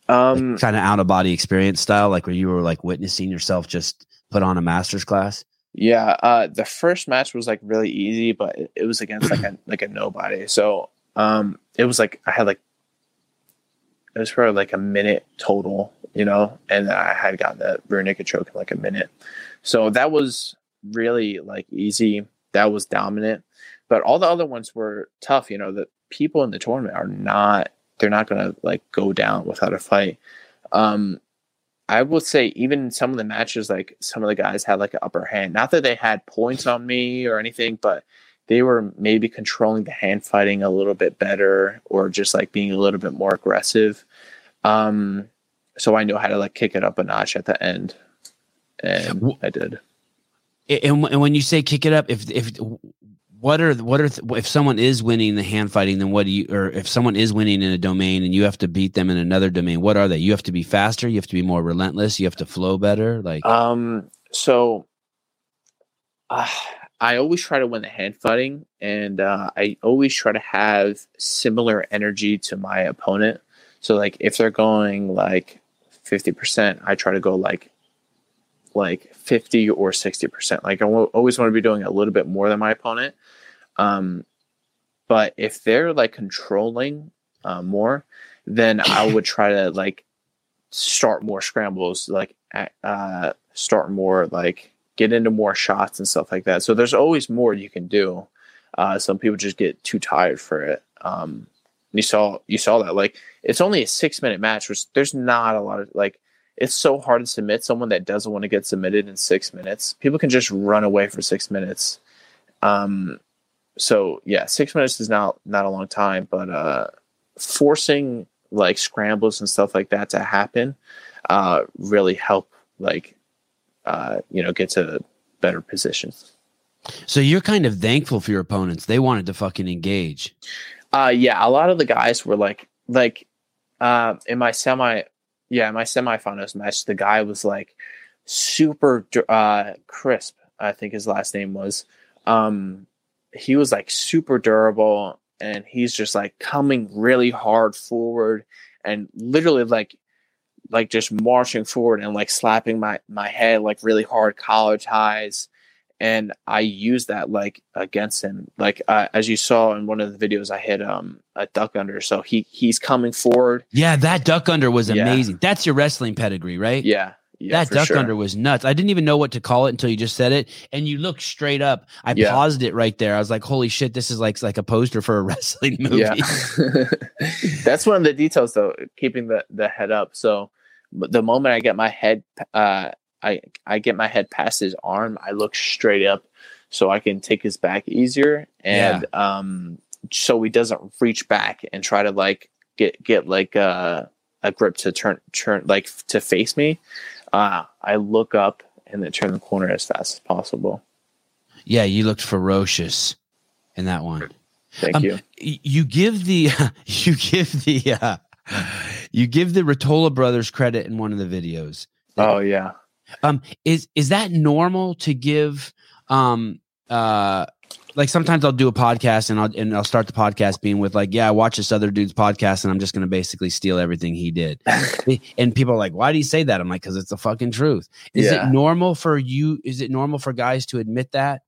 Um, kind of out of body experience style, like where you were like witnessing yourself just put on a master's class? Yeah, uh, the first match was like really easy, but it, it was against like a [CLEARS THROAT] like a nobody. So um, it was like I had like it was for like a minute total, you know, and I had gotten rear naked choke in like a minute. So that was really like easy. That was dominant, but all the other ones were tough. You know, the people in the tournament are not they're not gonna like go down without a fight. Um, I will say even some of the matches, like some of the guys had like an upper hand. Not that they had points on me or anything, but they were maybe controlling the hand fighting a little bit better or just like being a little bit more aggressive. Um, so I know how to like kick it up a notch at the end, and I did. And, and when you say kick it up, if if what are what are if someone is winning the hand fighting, then what do you or if someone is winning in a domain and you have to beat them in another domain, what are they? You have to be faster, you have to be more relentless, you have to flow better, like Um, so uh, I always try to win the hand fighting, and uh, I always try to have similar energy to my opponent. So, like, if they're going like fifty percent, I try to go like like fifty or sixty percent. Like, I always want to be doing a little bit more than my opponent. Um, but if they're like controlling uh, more, then I [COUGHS] would try to like start more scrambles, like uh, start more like get into more shots and stuff like that. So there's always more you can do. Uh, some people just get too tired for it. Um, you saw you saw that like it's only a six minute match, which there's not a lot of like. It's so hard to submit someone that doesn't want to get submitted in six minutes. People can just run away for six minutes. Um, so yeah, six minutes is not not a long time, but uh, forcing like scrambles and stuff like that to happen uh, really help like uh, you know get to better positions. so you're kind of thankful for your opponents. They wanted to fucking engage. Uh, yeah, a lot of the guys were like like uh, in my semi yeah my semifinals match the guy was like super uh, crisp I think his last name was. Um, he was like super durable and he's just like coming really hard forward and literally like like just marching forward and like slapping my my head like really hard collar ties and i use that like against him like uh, as you saw in one of the videos i hit um a duck under so he he's coming forward Yeah, that duck under was Yeah. amazing. That's your wrestling pedigree, right? yeah yeah that duck sure. under was nuts. I didn't even know what to call it until you just said it, and you looked straight up. I Yeah. paused it right there. I was like, "Holy shit, this is like like a poster for a [LAUGHS] wrestling movie." yeah [LAUGHS] that's one of the details though keeping the the head up so the moment i get my head uh i i get my head past his arm i look straight up so i can take his back easier. And um so he doesn't reach back and try to like get get like uh a grip to turn turn like to face me. Uh i look up and then turn the corner as fast as possible. Yeah, you looked ferocious in that one. thank Um, you. You give the [LAUGHS] you give the uh, you give the Ruotolo brothers credit in one of the videos. oh yeah Um, is is that normal to give um uh like sometimes I'll do a podcast and I'll and I'll start the podcast being with like, yeah, I watch this other dude's podcast and I'm just gonna basically steal everything he did. [LAUGHS] and people are like, why do you say that? I'm like, because it's the fucking truth. Is Yeah. it normal for you? Is it normal for guys to admit that?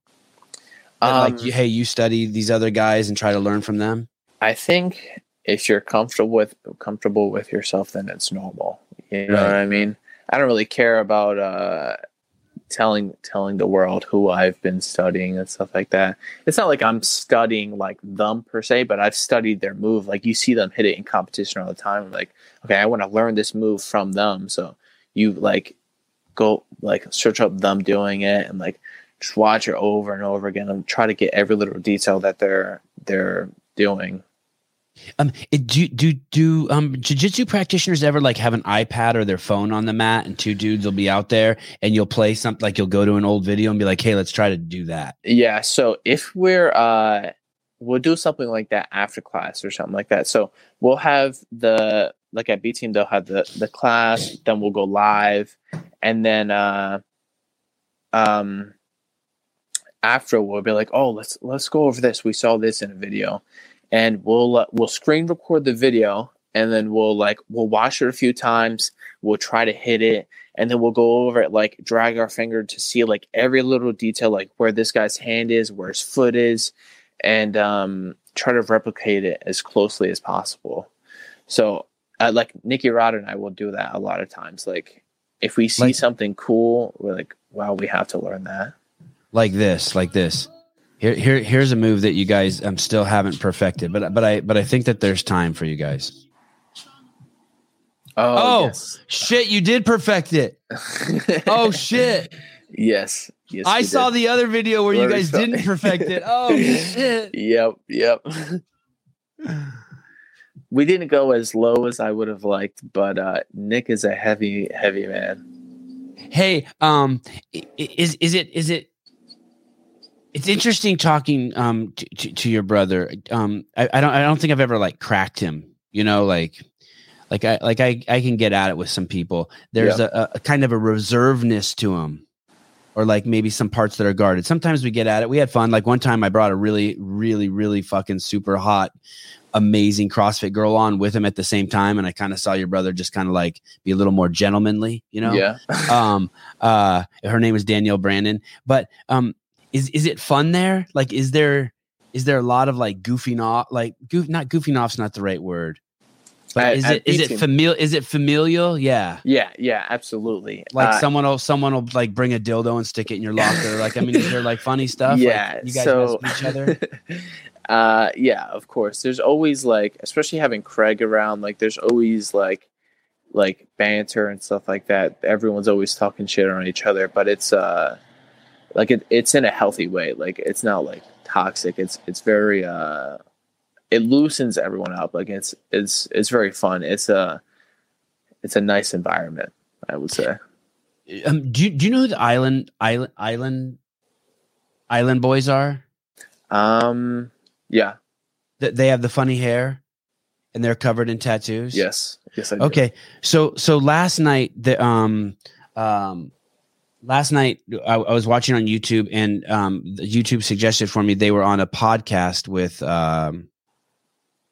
Um, like, hey, you study these other guys and try to learn from them. I think if you're comfortable with comfortable with yourself, then it's normal. You know Right. what I mean? I don't really care about uh, telling telling the world who I've been studying and stuff like that. It's not like I'm studying like them per se, but I've studied their move. Like you see them hit it in competition all the time. Like, okay, I want to learn this move from them. So you like go like search up them doing it and like just watch it over and over again and try to get every little detail that they're they're doing. Um, it, do do do um jujitsu practitioners ever like have an iPad or their phone on the mat and two dudes will be out there and you'll play something like you'll go to an old video and be like, hey, let's try to do that. Yeah, so if we're uh we'll do something like that after class or something like that. So we'll have the like at B team they'll have the the class, then we'll go live and then uh um after we'll be like, "Oh, let's let's go over this. We saw this in a video." And we'll uh, we'll screen record the video and then we'll like we'll watch it a few times. We'll try to hit it and then we'll go over it like drag our finger to see like every little detail like where this guy's hand is where his foot is and um try to replicate it as closely as possible so uh, like Nicky Rod and I will do that a lot of times like if we see Like- something cool we're like wow we have to learn that like this, like this. Here, here, here's a move that you guys um still haven't perfected, but but I but I think that there's time for you guys. Oh, yes. Shit, you did perfect it. [LAUGHS] Oh shit! yes yes I saw did. the other video where you guys didn't perfect it. Oh [LAUGHS] shit! yep yep we didn't go as low as I would have liked but uh Nick is a heavy heavy man Hey, um, is is it is it? It's interesting talking um to, to, to your brother. Um, I, I don't I don't think I've ever like cracked him. You know, like like I like I I can get at it with some people. There's a, a kind of a reservedness to him, or like maybe some parts that are guarded. Sometimes we get at it. We had fun. Like one time, I brought a really really really fucking super hot. Amazing CrossFit girl on with him at the same time, and I kind of saw your brother just kind of like be a little more gentlemanly, you know yeah um uh her name is danielle brandon but um is is it fun there? Like is there is there a lot of like goofing off like goof not goofing off's not the right word. But At- is it is it familiar is it familial? Yeah. Yeah, yeah, absolutely. like Uh, someone will someone will like bring a dildo and stick it in your locker. Like i mean is there like funny stuff? Like, yeah, you guys so mess with each other? [LAUGHS] Uh, yeah, of course. There's always like, especially having Craig around, like there's always like, like banter and stuff like that. Everyone's always talking shit on each other, but it's uh, like it, it's in a healthy way. Like it's not like toxic. It's it's very uh, it loosens everyone up. Like it's it's it's very fun. It's a it's a nice environment. I would say. um do you, do you know who the island island island island boys are Um. Yeah. that they have the funny hair and they're covered in tattoos Yes. Yes. I do. Okay, so so last night the um um last night I, I was watching on YouTube and um YouTube suggested for me they were on a podcast with um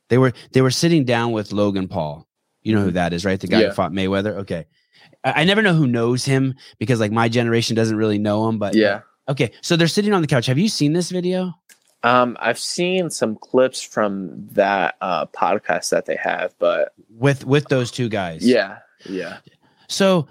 they were they were sitting down with Logan Paul. You know who that is, right? The guy Yeah. who fought Mayweather. Okay. I, I never know who knows him because like my generation doesn't really know him, but Yeah. Okay, so they're sitting on the couch. Have you seen this video? Um, I've seen some clips from that uh, podcast that they have, but With with those two guys. yeah, yeah, So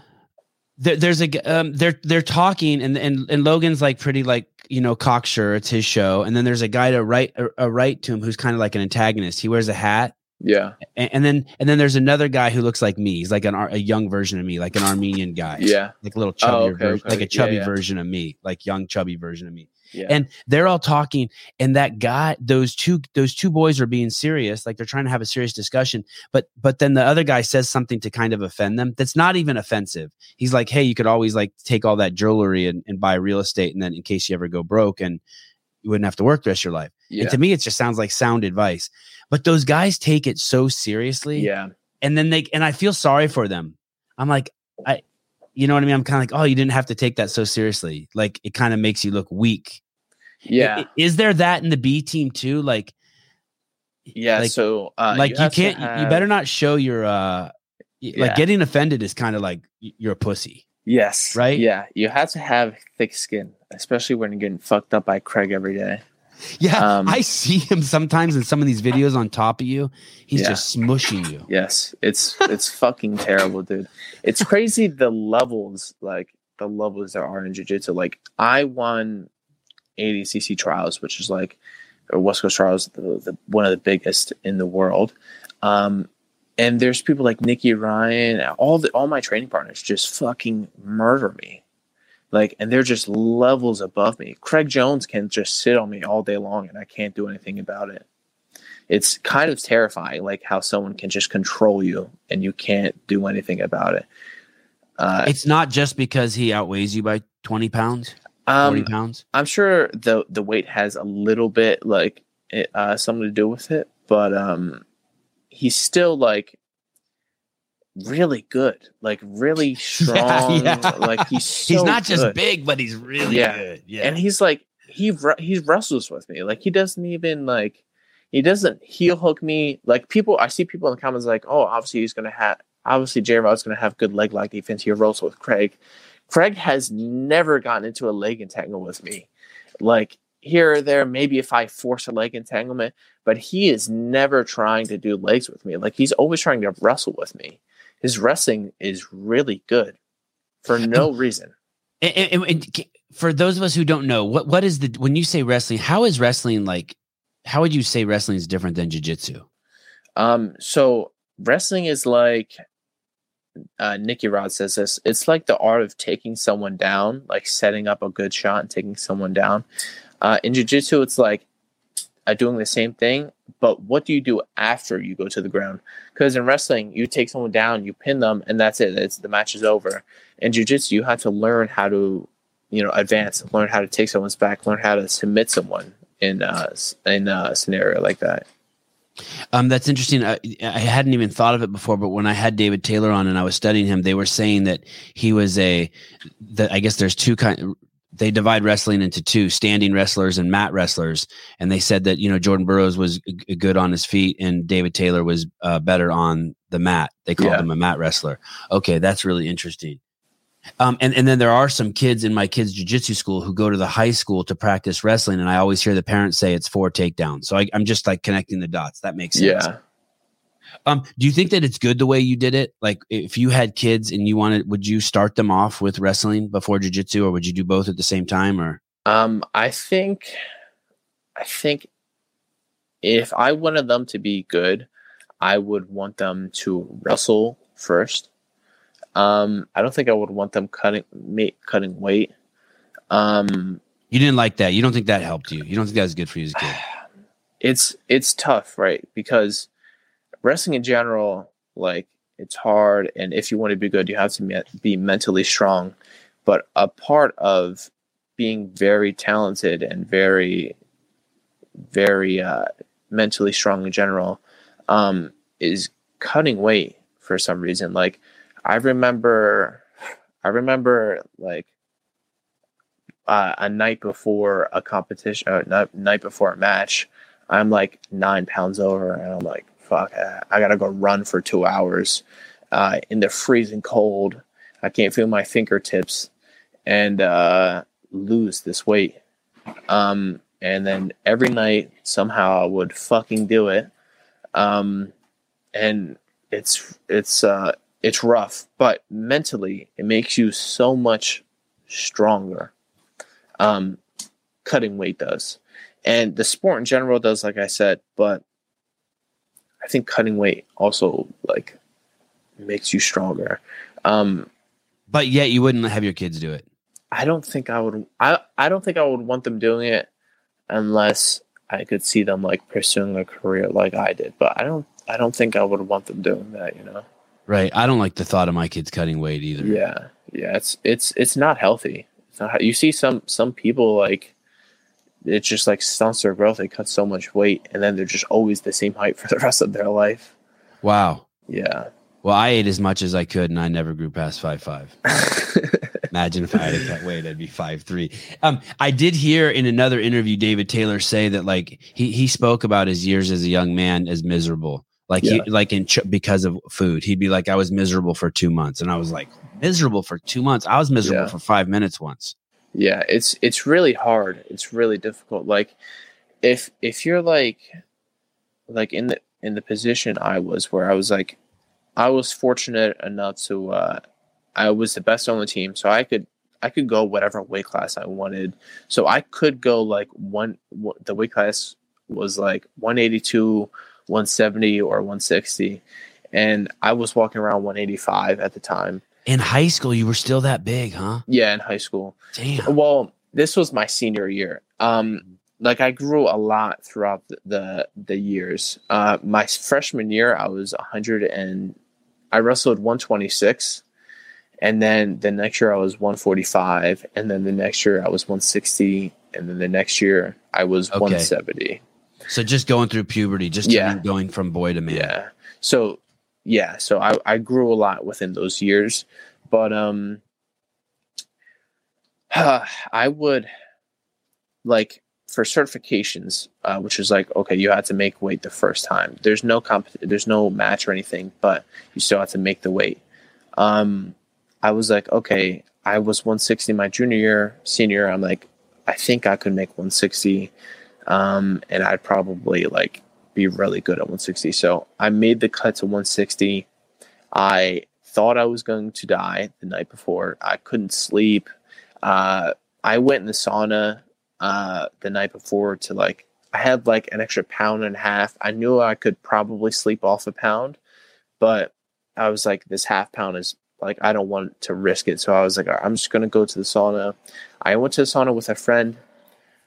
there, there's a um, they're they're talking and and and Logan's like pretty like you know cocksure. It's his show, and then there's a guy to right a, a right to him who's kind of like an antagonist. He wears a hat, yeah, and, and then and then there's another guy who looks like me. He's like an a young version of me, like an Armenian guy. yeah, Like a little chubby, Oh, okay, okay. like a Yeah, chubby yeah. version of me, like young chubby version of me yeah. and they're all talking and that guy those two those two boys are being serious like they're trying to have a serious discussion but but then the other guy says something to kind of offend them that's not even offensive he's like hey you could always like take all that jewelry and, and buy real estate and then in case you ever go broke and you wouldn't have to work the rest of your life yeah, and to me it just sounds like sound advice but those guys take it so seriously yeah, and then they and I feel sorry for them. I'm like, I, you know what I mean? I'm kind of like, oh, you didn't have to take that so seriously. Like it kind of makes you look weak. Yeah. Is there that in the B team too? Like, Yeah. like- so uh, like you, have to can't. you better not show your. uh y- Like getting offended is kind of like you're a pussy. Yes. Right? Yeah. You have to have thick skin, especially when you're getting fucked up by Craig every day. Yeah, Um, I see him sometimes in some of these videos on top of you. He's Yeah. just smushing you. Yes. It's it's fucking terrible, dude. It's crazy the levels, like the levels there are in jiu-jitsu. Like I won ADCC trials, which is like or West Coast trials, the, the one of the biggest in the world. Um, and there's people like Nicky Ryan, all the all my training partners just fucking murder me. Like, and they're just levels above me. Craig Jones can just sit on me all day long and I can't do anything about it. It's kind of terrifying, like how someone can just control you and you can't do anything about it. Uh, It's not just because he outweighs you by twenty pounds, um, pounds. I'm sure the the weight has a little bit like it, uh, something to do with it, but um, he's still like really good, like really [LAUGHS] strong. yeah. Like he's [LAUGHS] so he's not just big, but he's really Yeah. good. Yeah, and he's like he he wrestles with me. Like he doesn't even like he doesn't heel hook me. Like people, I see people in the comments like, oh, obviously he's gonna have obviously J Rod's gonna have good leg lock defense. He wrestles with Craig. Craig has never gotten into a leg entangle with me. Like here or there, maybe if I force a leg entanglement, but he is never trying to do legs with me. Like he's always trying to wrestle with me. His wrestling is really good for no reason. And, and- and for those of us who don't know, what what is the when you say wrestling? How is wrestling like? How would you say wrestling is different than jujitsu? Um, so wrestling is like uh, Nicky Rod says this. It's like the art of taking someone down, like setting up a good shot and taking someone down. Uh, in jiu-jitsu, it's like uh, doing the same thing, but what do you do after you go to the ground? Because in wrestling, you take someone down, you pin them, and that's it. It's the match is over. In jiu-jitsu, you have to learn how to, you know, advance, learn how to take someone's back, learn how to submit someone in uh, in a scenario like that. Um, that's interesting. I, I hadn't even thought of it before, but when I had David Taylor on and I was studying him, they were saying that he was a. That I guess there's two kind. They divide wrestling into two: standing wrestlers and mat wrestlers. And they said that you know Jordan Burroughs was g- good on his feet, and David Taylor was uh, better on the mat. They called Yeah. him a mat wrestler. Okay, that's really interesting. Um, and, and then there are some kids in my kids' jujitsu school who go to the high school to practice wrestling, and I always hear the parents say it's four takedowns. So I, I'm just like connecting the dots. That makes sense. Yeah. Um, do you think that it's good the way you did it? Like, if you had kids and you wanted, would you start them off with wrestling before jujitsu, or would you do both at the same time? Or Um, I think, I think, if I wanted them to be good, I would want them to wrestle first. Um, I don't think I would want them cutting cutting weight. Um, you didn't like that? You don't think that helped you? You don't think that was good for you as a kid? [SIGHS] it's it's tough, right? Because wrestling in general, like it's hard, and if you want to be good, you have to me- be mentally strong. But a part of being very talented and very, very uh, mentally strong in general um, is cutting weight for some reason. Like I remember, I remember like uh, a night before a competition, uh, night, night before a match, I'm like nine pounds over, and I'm like, fuck, I, I gotta go run for two hours uh, in the freezing cold. I can't feel my fingertips and uh, lose this weight. Um, and then every night, somehow, I would fucking do it. Um, and it's it's uh, it's rough, but mentally, it makes you so much stronger. Um, cutting weight does, and the sport in general does, like I said. But I think cutting weight also like makes you stronger. Um, But yet, you wouldn't have your kids do it. I don't think I would. I I don't think I would want them doing it unless I could see them like pursuing a career like I did. But I don't. I don't think I would want them doing that. You know. Right. I don't like the thought of my kids cutting weight either. Yeah. Yeah. It's it's it's not healthy. It's not. You see some some people like. It just like stunts their growth. They cut so much weight, and then they're just always the same height [LAUGHS] for the rest of their life. Wow. Yeah. Well, I ate as much as I could, and I never grew past five five. [LAUGHS] Imagine if I had a cut weight, I'd be five three. Um, I did hear in another interview David Taylor say that like he he spoke about his years as a young man as miserable, like Yeah. he like in ch- because of food. He'd be like, I was miserable for two months, and I was like, miserable for two months. I was miserable Yeah. for five minutes once. yeah it's it's really hard it's really difficult like if if you're like like in the in the position i was where i was like i was fortunate enough to uh i was the best on the team so i could i could go whatever weight class i wanted so i could go like one the weight class was like 182 170 or 160 and i was walking around 185 at the time In high school, you were still that big, huh? yeah in high school Damn. well, this was my senior year. Um, like I grew a lot throughout the the, the years. Uh, my freshman year, I was 100 and I wrestled 126, and then the next year I was 145, and then the next year I was 160, and then the next year I was Okay. 170. So just going through puberty, just Yeah. going from boy to man. Yeah. So yeah, so I, I grew a lot within those years. But um [SIGHS] I would like for certifications, uh, which is like okay, you had to make weight the first time. There's no comp there's no match or anything, but you still have to make the weight. Um I was like, okay, I was 160 my junior year, senior, I'm like, I think I could make 160. Um, and I'd probably like be really good at 160. So I made the cut to 160. I thought I was going to die the night before. I couldn't sleep. Uh, I went in the sauna uh, the night before to like, I had like an extra pound and a half. I knew I could probably sleep off a pound, but I was like, this half pound is like, I don't want to risk it. So I was like, "All right, I'm just going to go to the sauna. I went to the sauna with a friend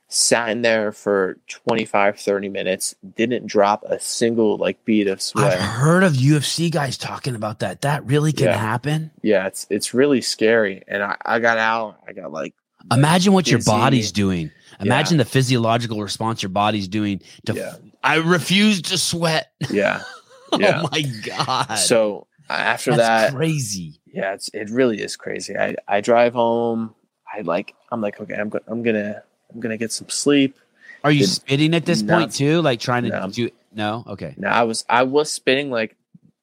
sat in there for 25 30 minutes didn't drop a single like bead of sweat I've heard of UFC guys talking about that. That really can Yeah. happen. yeah it's it's really scary and i, I got out i got like Imagine what your body's doing. Imagine the physiological response your body's doing to. Yeah. I refuse to sweat. yeah [LAUGHS] oh Yeah. Oh my god! so after That's that crazy. yeah it's it really is crazy i i drive home i like i'm like okay i'm, go- I'm gonna i'm gonna get some sleep. Are you Did spitting at this not- point too? Like trying to No. do? No. Okay. now i was i was spitting like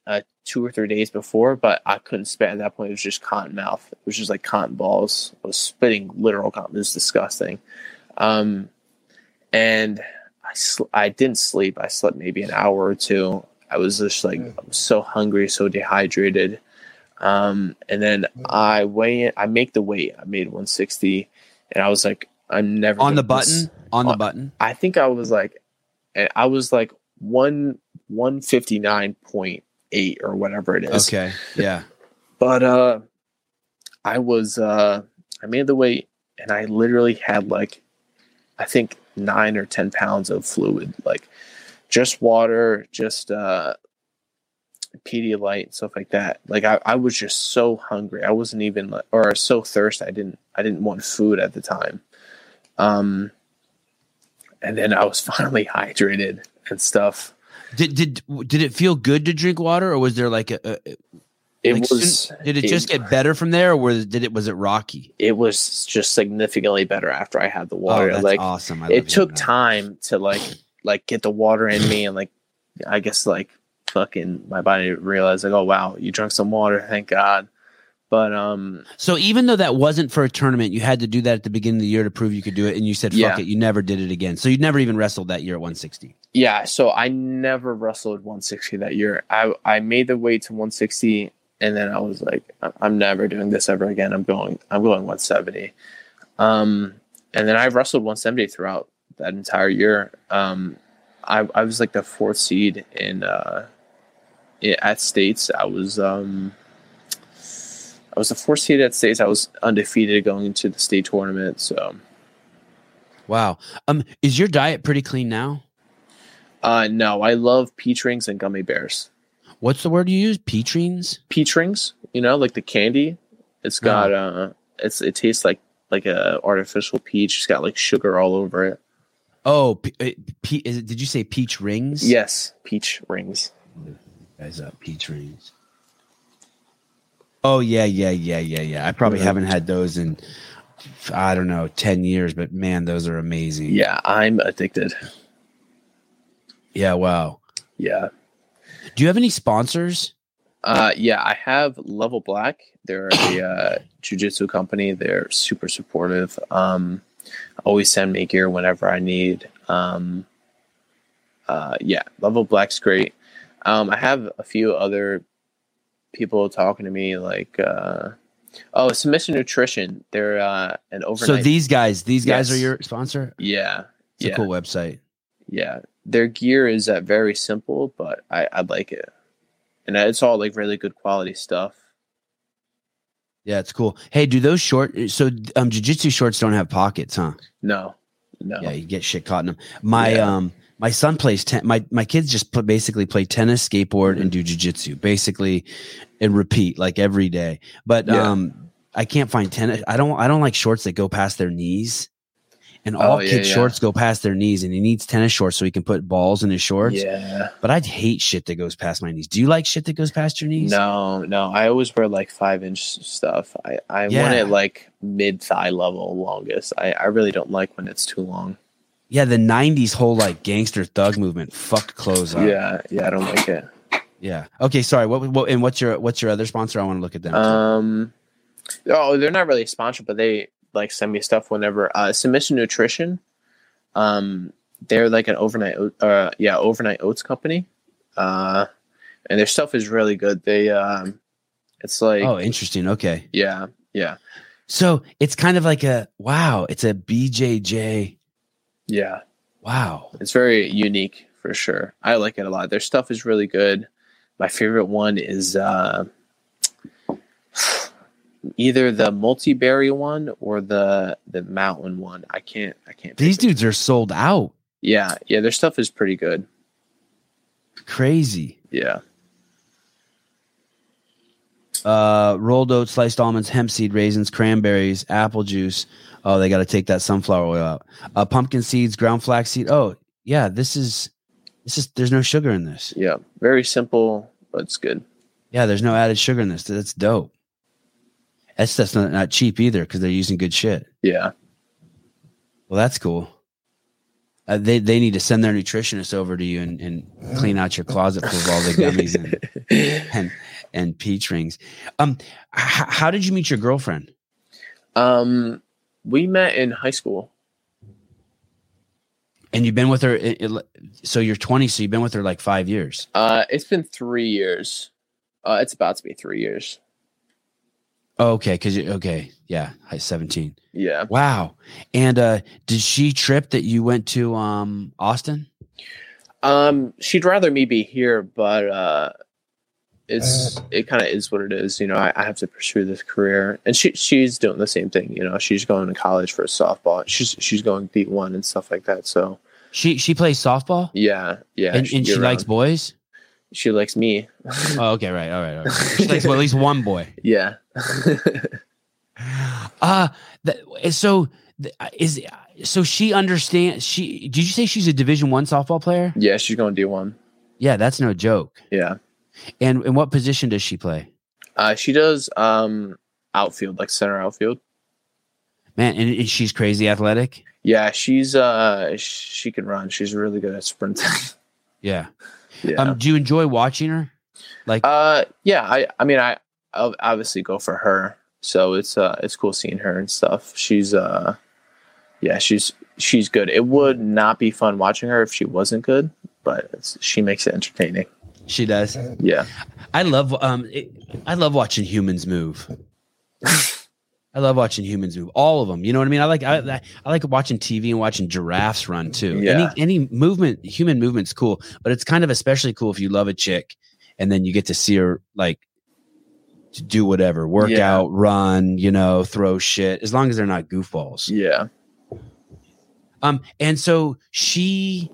uh two or three days before but i couldn't spit at that point. It was just cotton mouth. It was just like cotton balls. I was spitting literal cotton. It was disgusting. Um and i sl- i didn't sleep. I slept maybe an hour or two. I was just like I was so hungry so dehydrated. Um and then i weigh in i make the weight. I made 160 and i was like i'm never On the button. On the button. I think I was like, eh, I was like one one fifty nine point eight or whatever it is. Okay. Yeah. But uh, I was uh, I made the weight, and I literally had like, I think nine or ten pounds of fluid, like just water, just uh, Pedialyte and stuff like that. Like I, I was just so hungry. I wasn't even like, or so thirsty. I didn't, I didn't want food at the time. Um, and then I was [LAUGHS] finally hydrated and stuff. Did did did it feel good to drink water, or was there like a? a It like, was. soon- did it just get better from there, or was did it was it rocky? It was just significantly better after I had the water. oh, like awesome! I it took time to like like get the water in me and like I guess like fucking my body realized like oh wow you drank some water thank God. But um So even though that wasn't for a tournament, you had to do that at the beginning of the year to prove you could do it, and you said, "Fuck Yeah. it," you never did it again. So you never even wrestled that year at 160. yeah so I never wrestled 160 that year. I I made the weight to 160 and then I was like I'm never doing this ever again. I'm going I'm going 170. Um and then I wrestled 170 throughout that entire year. Um I I was like the fourth seed in uh at states. I was um I was the fourth seed at states. I was undefeated going into the state tournament. So Wow. Um, is your diet pretty clean now? uh no, I love peach rings and gummy bears. What's the word you use? Peatrines? Peach rings, you know, like the candy. It's got uh it's it tastes like like a artificial peach. It's got like sugar all over it. Oh, pe- uh, pe- is it, did you say peach rings? Yes, peach rings. guys up peach rings. Oh yeah, yeah, yeah, yeah, yeah. I probably Mhm. haven't had those in I don't know, 10 years, but man, those are amazing. Yeah, I'm addicted. Yeah, wow. Yeah. Do you have any sponsors? Uh, yeah, I have Level Black. They're a uh, jujitsu company. They're super supportive. Um, always send me gear whenever I need. Um, uh, yeah, Level Black's great. Um, I have a few other people talking to me, like uh, oh, Submission Nutrition. They're uh, an overnight. So these guys, these guys Yes. are your sponsor? yeah, It's yeah, a cool website. yeah. Their gear is uh, very simple, but I, I like it, and it's all like really good quality stuff. Yeah, it's cool. Hey, do those short so um jiu-jitsu shorts don't have pockets, huh? No, no. Yeah, you get shit caught in them. My Yeah. um my son plays ten my my kids just basically play tennis, skateboard, and do jujitsu, basically and repeat like every day. But Yeah. um I can't find tennis. I don't I don't like shorts that go past their knees. And all Oh, yeah, kids' yeah. shorts go past their knees, and he needs tennis shorts so he can put balls in his shorts. Yeah. But I'd hate shit that goes past my knees. Do you like shit that goes past your knees? No, no. I always wear like five inch stuff. I, I want it like mid thigh level longest. I, I really don't like when it's too long. Yeah, the '90s whole like gangster thug movement fucked clothes up. Yeah, yeah, I don't like it. Yeah. Okay. Sorry. What, what? And what's your what's your other sponsor? I want to look at them. Um oh they're not really a sponsor, but they like send me stuff whenever uh Submission Nutrition. Um they're like an overnight uh yeah, overnight oats company. Uh and their stuff is really good. They um it's like oh, interesting. Okay. yeah, yeah, So it's kind of like a wow. It's a BJJ. Yeah. Wow. It's very unique for sure. I like it a lot. Their stuff is really good. My favorite one is uh, [SIGHS] either the multi-berry one or the the mountain one. I can't. I can't. These pick it. dudes are sold out. Yeah, yeah. Their stuff is pretty good. Crazy. Yeah. Uh, rolled oats, sliced almonds, hemp seed, raisins, cranberries, apple juice. Oh, they got to take that sunflower oil out. Uh, pumpkin seeds, ground flax seed. Oh, yeah. This is this is. There's no sugar in this. Yeah. Very simple, but it's good. Yeah, there's no added sugar in this. That's dope. That's that's not, not cheap either because they're using good shit. Yeah. Well, that's cool. Uh, they they need to send their nutritionist over to you and, and clean out your closet full of all the gummies and, [LAUGHS] and and peach rings. Um, h- how did you meet your girlfriend? um, we met in high school. And you've been with her. i- i- so you're 20. So you've been with her like five years. Uh, it's been three years. Uh, it's about to be three years. Oh, okay, because you okay, yeah, hi- 17. Yeah. Wow. And uh, did she trip that you went to um Austin? Um, she'd rather me be here, but uh, it's it kind of is what it is. You know, I, I have to pursue this career, and she she's doing the same thing. You know, she's going to college for softball. She's she's going D one and stuff like that. So She she plays softball yeah, yeah, and, and she likes boys. She likes me. Oh, okay, right, all right, all right. She likes well, at least one boy. [LAUGHS] yeah. [LAUGHS] Uh that, so is so she understands. She did you say she's a Division One softball player? yeah, she's going D one. Yeah, that's no joke. Yeah. And and what position does she play? Uh, she does um outfield, like center outfield. Man, and, and she's crazy athletic. Yeah, she's uh she can run. She's really good at sprinting. [LAUGHS] Yeah. yeah. Um, do you enjoy watching her? Like, Uh, yeah. I, I mean, I, I'll obviously go for her. So it's, uh, it's cool seeing her and stuff. She's, uh, yeah, she's, she's good. It would not be fun watching her if she wasn't good, but it's, she makes it entertaining. She does. Yeah. I love um, it, I love watching humans move. I love watching humans move. All of them. You know what I mean? I like I, I like watching TV and watching giraffes run too. Yeah. Any any movement, human movement's cool, but it's kind of especially cool if you love a chick and then you get to see her like do whatever, work Yeah. out, run, you know, throw shit, as long as they're not goofballs. Yeah. Um, and so she,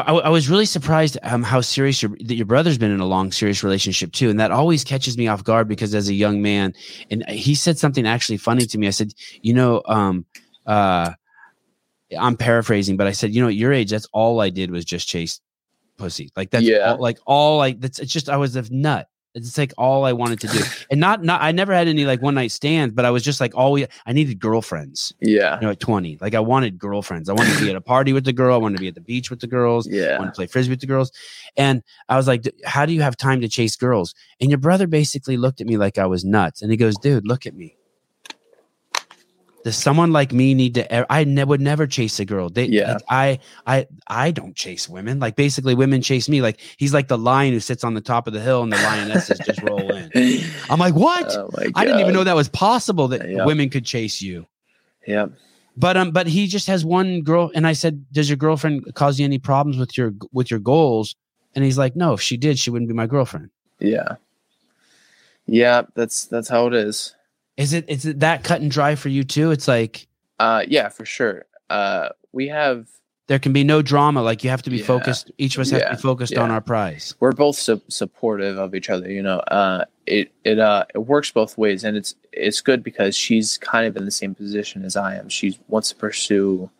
I, I was really surprised um how serious your that your brother's been in a long serious relationship too, and that always catches me off guard because as a young man, and he said something actually funny to me. I said, you know, um, uh, I'm paraphrasing, but I said, you know, at your age, that's all I did was just chase pussy. Like that's Yeah. all, like all like that's it's just I was a nut It's like all I wanted to do, and not not. I never had any like one night stands, but I was just like always. I needed girlfriends. Yeah. You know, at twenty, like I wanted girlfriends. I wanted to be at a party with the girl. I wanted to be at the beach with the girls. [LAUGHS] Yeah, I wanted to play frisbee with the girls, and I was like, "How do you have time to chase girls?" And your brother basically looked at me like I was nuts, and he goes, "Dude, look at me." Does someone like me need to? I ne- would never chase a girl. They, Yeah. like, I, I, I don't chase women. Like basically, women chase me. Like he's like the lion who sits on the top of the hill, and the lionesses just roll in. [LAUGHS] I'm like, what? Oh I didn't even know that was possible that Yeah. women could chase you. Yeah. But um, but he just has one girl, and I said, "Does your girlfriend cause you any problems with your with your goals?" And he's like, "No, if she did, she wouldn't be my girlfriend." Yeah. Yeah, that's that's how it is. Is it is it that cut and dry for you too? It's like Uh yeah, for sure. Uh we have there can be no drama. Like you have to be Yeah. focused. Each of us have to be focused on our prize. we're both su- supportive of each other, you know. Uh it it uh it works both ways and it's it's good because she's kind of in the same position as I am. She wants to pursue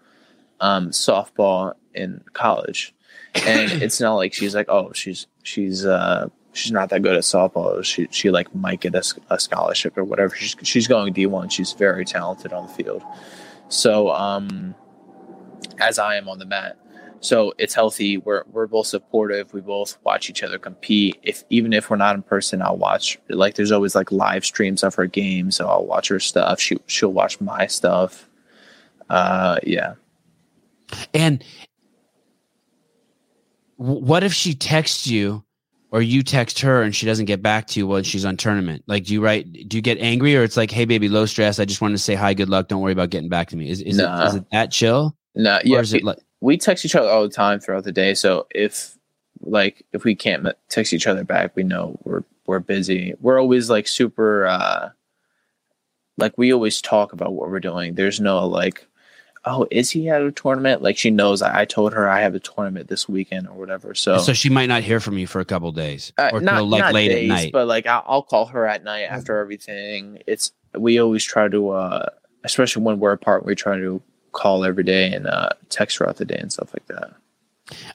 um softball in college. And [COUGHS] it's not like she's like, "Oh, she's she's uh she's not that good at softball. She she like might get a, a scholarship or whatever. She's she's going D1. She's very talented on the field. So, um as I am on the mat. So it's healthy. We're we're both supportive. We both watch each other compete. If even if we're not in person, I'll watch. Like there's always like live streams of her games, so I'll watch her stuff. She she'll watch my stuff. Uh, yeah. And what if she texts you or you text her and she doesn't get back to you while she's on tournament? Like, do you write, do you get angry or it's like, hey, baby, low stress. I just wanted to say hi, good luck. Don't worry about getting back to me. Is, is, Nah. it, is it that chill? No, Or yeah. is it like, we text each other all the time throughout the day. So if like if we can't text each other back, we know we're we're busy. We're always like super uh like we always talk about what we're doing. There's no like oh, is he at a tournament? Like she knows I, I told her I have a tournament this weekend or whatever. So, so she might not hear from you for a couple days uh, or not like not late days, at night. but like I'll, I'll call her at night after everything. It's we always try to uh especially when we're apart, we try to call every day and uh text throughout the day and stuff like that.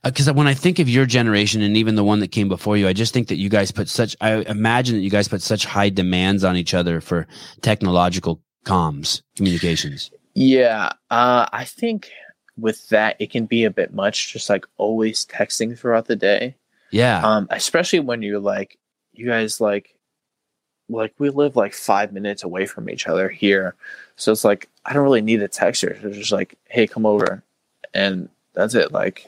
because when I think of your generation and even the one that came before you, I just think that you guys put such. I imagine that you guys put such high demands on each other for technological comms communications. Yeah, uh, I think with that it can be a bit much, just like always texting throughout the day. Yeah, Um, especially when you're like, you guys like, like we live like five minutes away from each other here, so it's like I don't really need a text her. It's just like, hey, come over, and that's it. Like,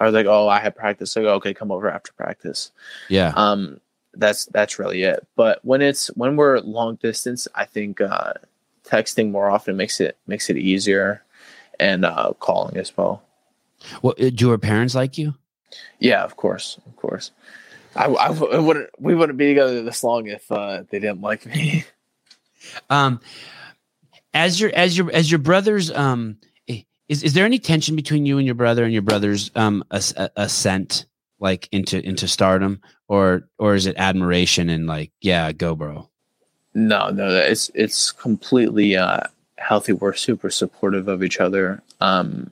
I was like, oh, I had practice. Like, okay, come over after practice. yeah. Um, that's that's really it. But when it's when we're long distance, I think uh, texting more often makes it makes it easier, and uh, calling as well. Well, uh, do your parents like you? Yeah, of course, of course. I, I, I wouldn't we wouldn't be together this long if uh, they didn't like me. [LAUGHS] Um, as your as your as your brothers, um, is is there any tension between you and your brother and your brother's um ascent like into into stardom, or or is it admiration and like yeah, go bro? No, no, it's it's completely uh, healthy. We're super supportive of each other. Um,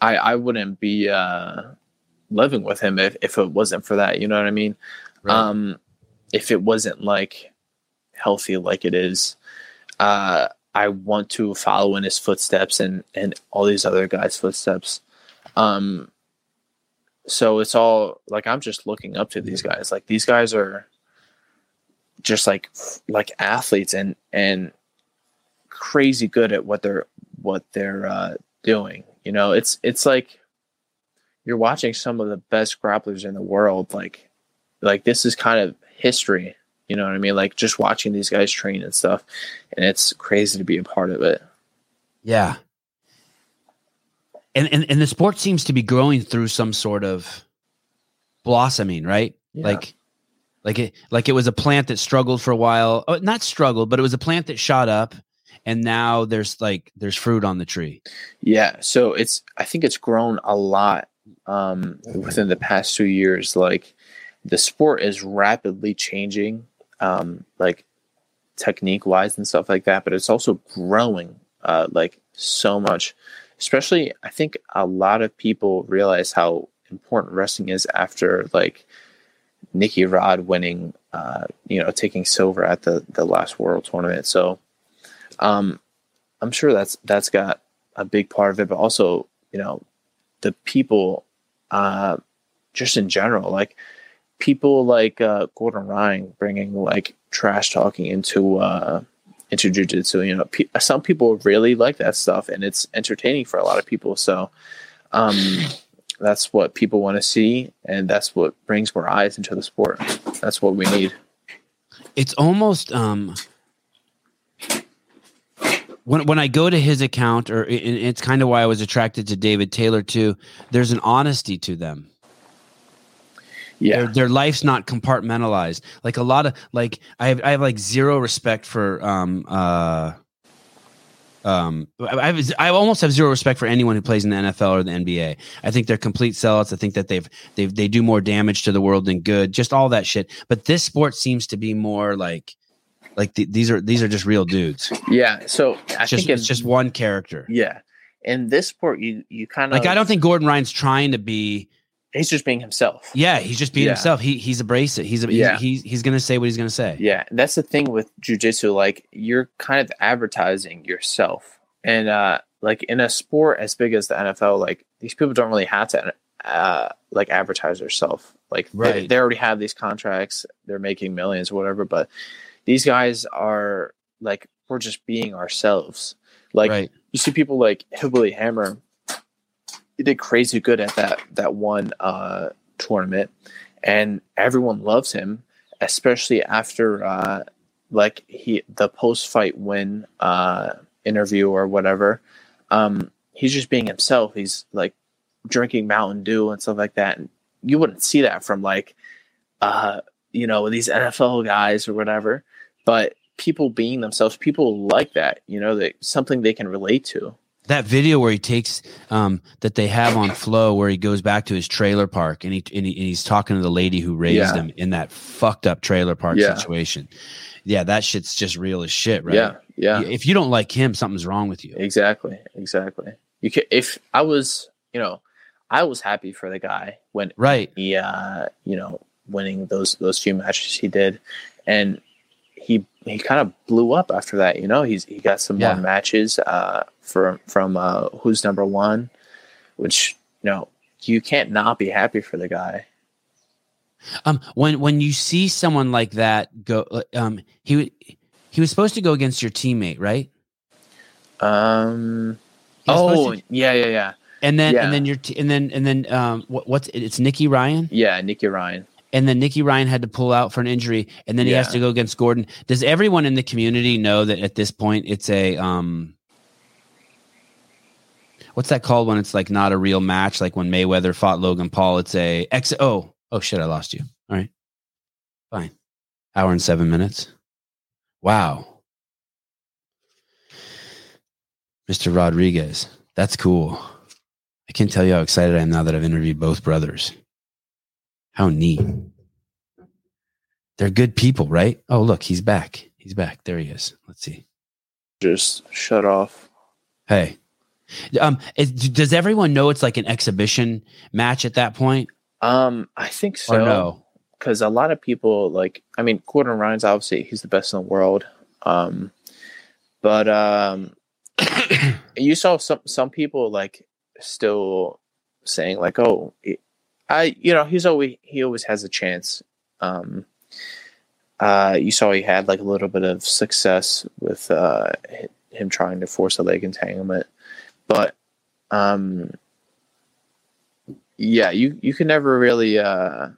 I I wouldn't be uh, living with him if, if it wasn't for that. You know what I mean? um if it wasn't like healthy like it is uh i want to follow in his footsteps and and all these other guys footsteps um so it's all like i'm just looking up to these guys like these guys are just like like athletes and and crazy good at what they're what they're uh doing you know it's it's like you're watching some of the best grapplers in the world like like this is kind of history you know what i mean like just watching these guys train and stuff and it's crazy to be a part of it Yeah. And, and and the sport seems to be growing through some sort of blossoming, right? Yeah. Like like it like it was a plant that struggled for a while. Oh, not struggled, but it was a plant that shot up and now there's like there's fruit on the tree. yeah so it's i think it's grown a lot um within the past two years like the sport is rapidly changing um like technique wise and stuff like that but it's also growing uh like so much especially i think a lot of people realize how important wrestling is after like Nicky Rod winning, uh, you know, taking silver at the the last World Tournament. So, um, I'm sure that's that's got a big part of it, but also, you know, the people, uh, just in general, like people like uh, Gordon Ryan bringing like trash talking into uh, into jujitsu. You know, pe- some people really like that stuff, and it's entertaining for a lot of people. So, um, that's what people want to see, and that's what brings more eyes into the sport. That's what we need. It's almost um when when I go to his account, or it, it's kind of why I was attracted to David Taylor too. There's an honesty to them. Yeah, their, their life's not compartmentalized. Like a lot of like I have I have like zero respect for um uh um I I almost have zero respect for anyone who plays in the NFL or the NBA. I think they're complete sellouts. I think that they've they've they do more damage to the world than good. Just all that shit. But this sport seems to be more like like the, these are these are just real dudes. Yeah. So I just, think it's just one character. Yeah. In this sport, you you kind of like I don't think Gordon Ryan's trying to be. He's just being himself. Yeah, he's just being yeah. himself. He he's it. He's yeah. he's he's gonna say what he's gonna say. Yeah, that's the thing with jujitsu. Like you're kind of advertising yourself, and uh, like in a sport as big as the NFL, like these people don't really have to uh, like advertise themselves. Like right. they, they already have these contracts. They're making millions or whatever, but these guys are like we're just being ourselves. Like right. you see people like Hillbilly Hammer, he did crazy good at that that one uh, tournament, and everyone loves him, especially after uh, like he the post fight win uh, interview or whatever. Um, he's just being himself. He's like drinking Mountain Dew and stuff like that. And you wouldn't see that from like uh, you know, these NFL guys or whatever. But people being themselves, people like that, you know, that something they can relate to. That video where he takes um, that they have on Flo, where he goes back to his trailer park and he and, he, and he's talking to the lady who raised yeah. him in that fucked up trailer park yeah. situation. Yeah, that shit's just real as shit, right? Yeah, yeah. If you don't like him, something's wrong with you. Exactly, exactly. You can if I was, you know, I was happy for the guy when right he, uh, you know, winning those those few matches he did, and he he kind of blew up after that. You know, he's he got some yeah. more matches uh, from from uh, who's number one, which you know you can't not be happy for the guy. Um, when when you see someone like that go, um, he he was supposed to go against your teammate, right? Um. Oh, to, yeah, yeah, yeah. And then yeah. and then your t- and then and then um, what, what's it's Nicky Ryan? Yeah, Nicky Ryan and then Nicky Ryan had to pull out for an injury, and then he yeah. has to go against Gordon. Does everyone in the community know that at this point it's a um, what's that called when it's like not a real match? Like when Mayweather fought Logan Paul, it's a X. Oh, oh shit, I lost you. All right, fine. Hour and seven minutes. Wow, Mr. Rodriguez, that's cool. I can't tell you how excited I am now that I've interviewed both brothers. How neat. They're good people, right? Oh, look, he's back. He's back. There he is. Let's see. Just shut off. Hey. Um, is, does everyone know it's like an exhibition match at that point? Um, I think so. Or no? Because a lot of people like, I mean, Gordon Ryan's obviously he's the best in the world. Um, but um, [COUGHS] you saw some some people like still saying like, oh, I you know he's always he always has a chance. Um, uh, you saw he had like a little bit of success with uh, him trying to force a leg entanglement, but um, yeah, you you can never really uh,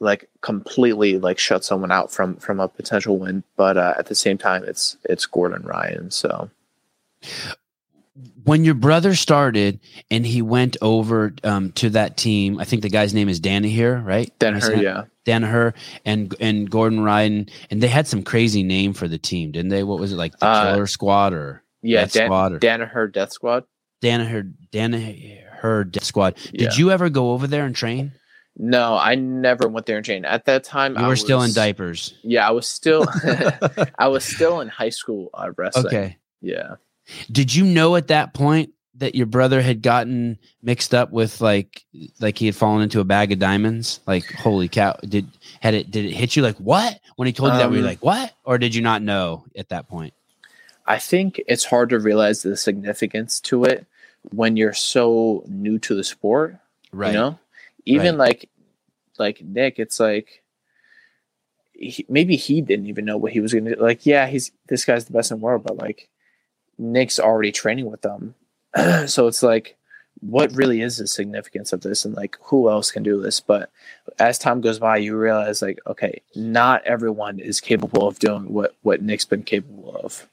like completely like shut someone out from from a potential win, but uh, at the same time, it's it's Gordon Ryan, so when your brother started and he went over um, to that team, I think the guy's name is Danaher, right? Danaher, yeah. Danaher and and Gordon Ryan, and they had some crazy name for the team, didn't they? What was it like, the uh, Killer Squad or yeah, Death Dan- Squad or Danaher Death Squad? Danaher Danaher Death Squad. Did yeah. you ever go over there and train? No, I never went there and trained. At that time, you were was, still in diapers. Yeah, I was still, [LAUGHS] [LAUGHS] I was still in high school uh, wrestling. Okay, yeah. Did you know at that point that your brother had gotten mixed up with like like he had fallen into a bag of diamonds? Like holy cow! Did had it did it hit you like what when he told you that? Were you Um, like what, or did you not know at that point? I think it's hard to realize the significance to it when you're so new to the sport. Right. You know, even Right. like like Nick, it's like he, maybe he didn't even know what he was gonna do. Like, yeah, he's this guy's the best in the world, but like Nick's already training with them, [CLEARS THROAT] so it's like, what really is the significance of this, and like who else can do this? But as time goes by, you realize like, okay, not everyone is capable of doing what what Nick's been capable of.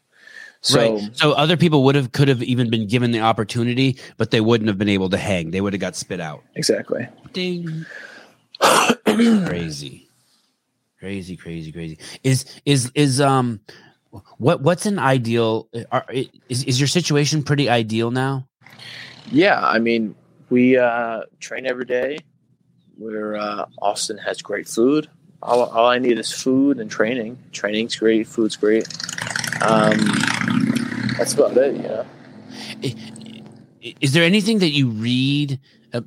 So right. So other people would have could have even been given the opportunity, but they wouldn't have been able to hang. They would have got spit out. exactly. Ding. [CLEARS THROAT] crazy. Crazy, crazy, crazy. Is is is um what what's an ideal are, is is your situation pretty ideal now? Yeah, I mean, we uh, train every day. We're uh, Austin has great food. All, all I need is food and training. Training's great, food's great. Um, that's about it, you know. Is there anything that you read uh,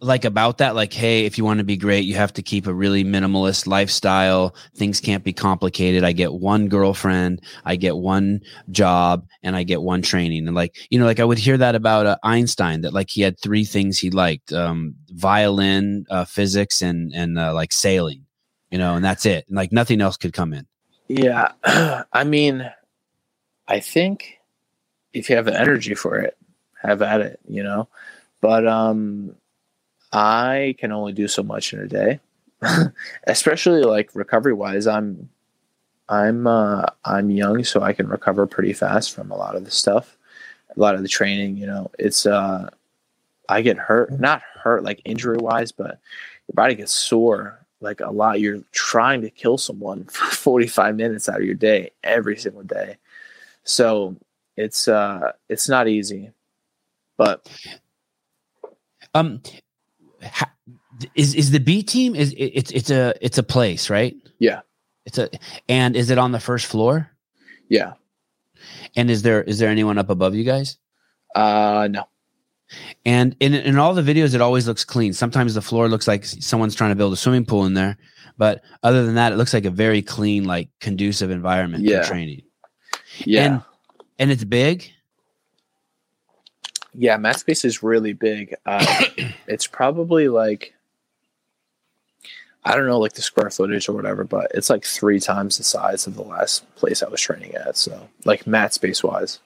like about that like hey, if you want to be great, you have to keep a really minimalist lifestyle. Things can't be complicated. I get one girlfriend, I get one job, and I get one training. And like, you know, like I would hear that about uh, Einstein that like he had three things he liked: um, violin, uh, physics, and and uh, like sailing. You know, and that's it. And like nothing else could come in. Yeah, [CLEARS THROAT] I mean, I think if you have the energy for it, have at it, you know. But um, I can only do so much in a day, [LAUGHS] especially like recovery wise. I'm, I'm, uh, I'm young, so I can recover pretty fast from a lot of the stuff, a lot of the training. You know, it's uh, I get hurt, not hurt like injury wise, but your body gets sore like a lot. You're trying to kill someone [LAUGHS] for 45 minutes out of your day every single day. So it's uh it's not easy. But Um, ha, is is the B team is it, it's it's a it's a place right? Yeah. It's a and is it on the first floor? yeah. And is there is there anyone up above you guys? Uh no. And in in all the videos, it always looks clean. Sometimes the floor looks like someone's trying to build a swimming pool in there, but other than that, it looks like a very clean, like conducive environment Yeah. for training. Yeah. And and it's big. yeah, mat space is really big. Uh [COUGHS] it's probably like I don't know like the square footage or whatever, but it's like three times the size of the last place I was training at. So like mat space wise.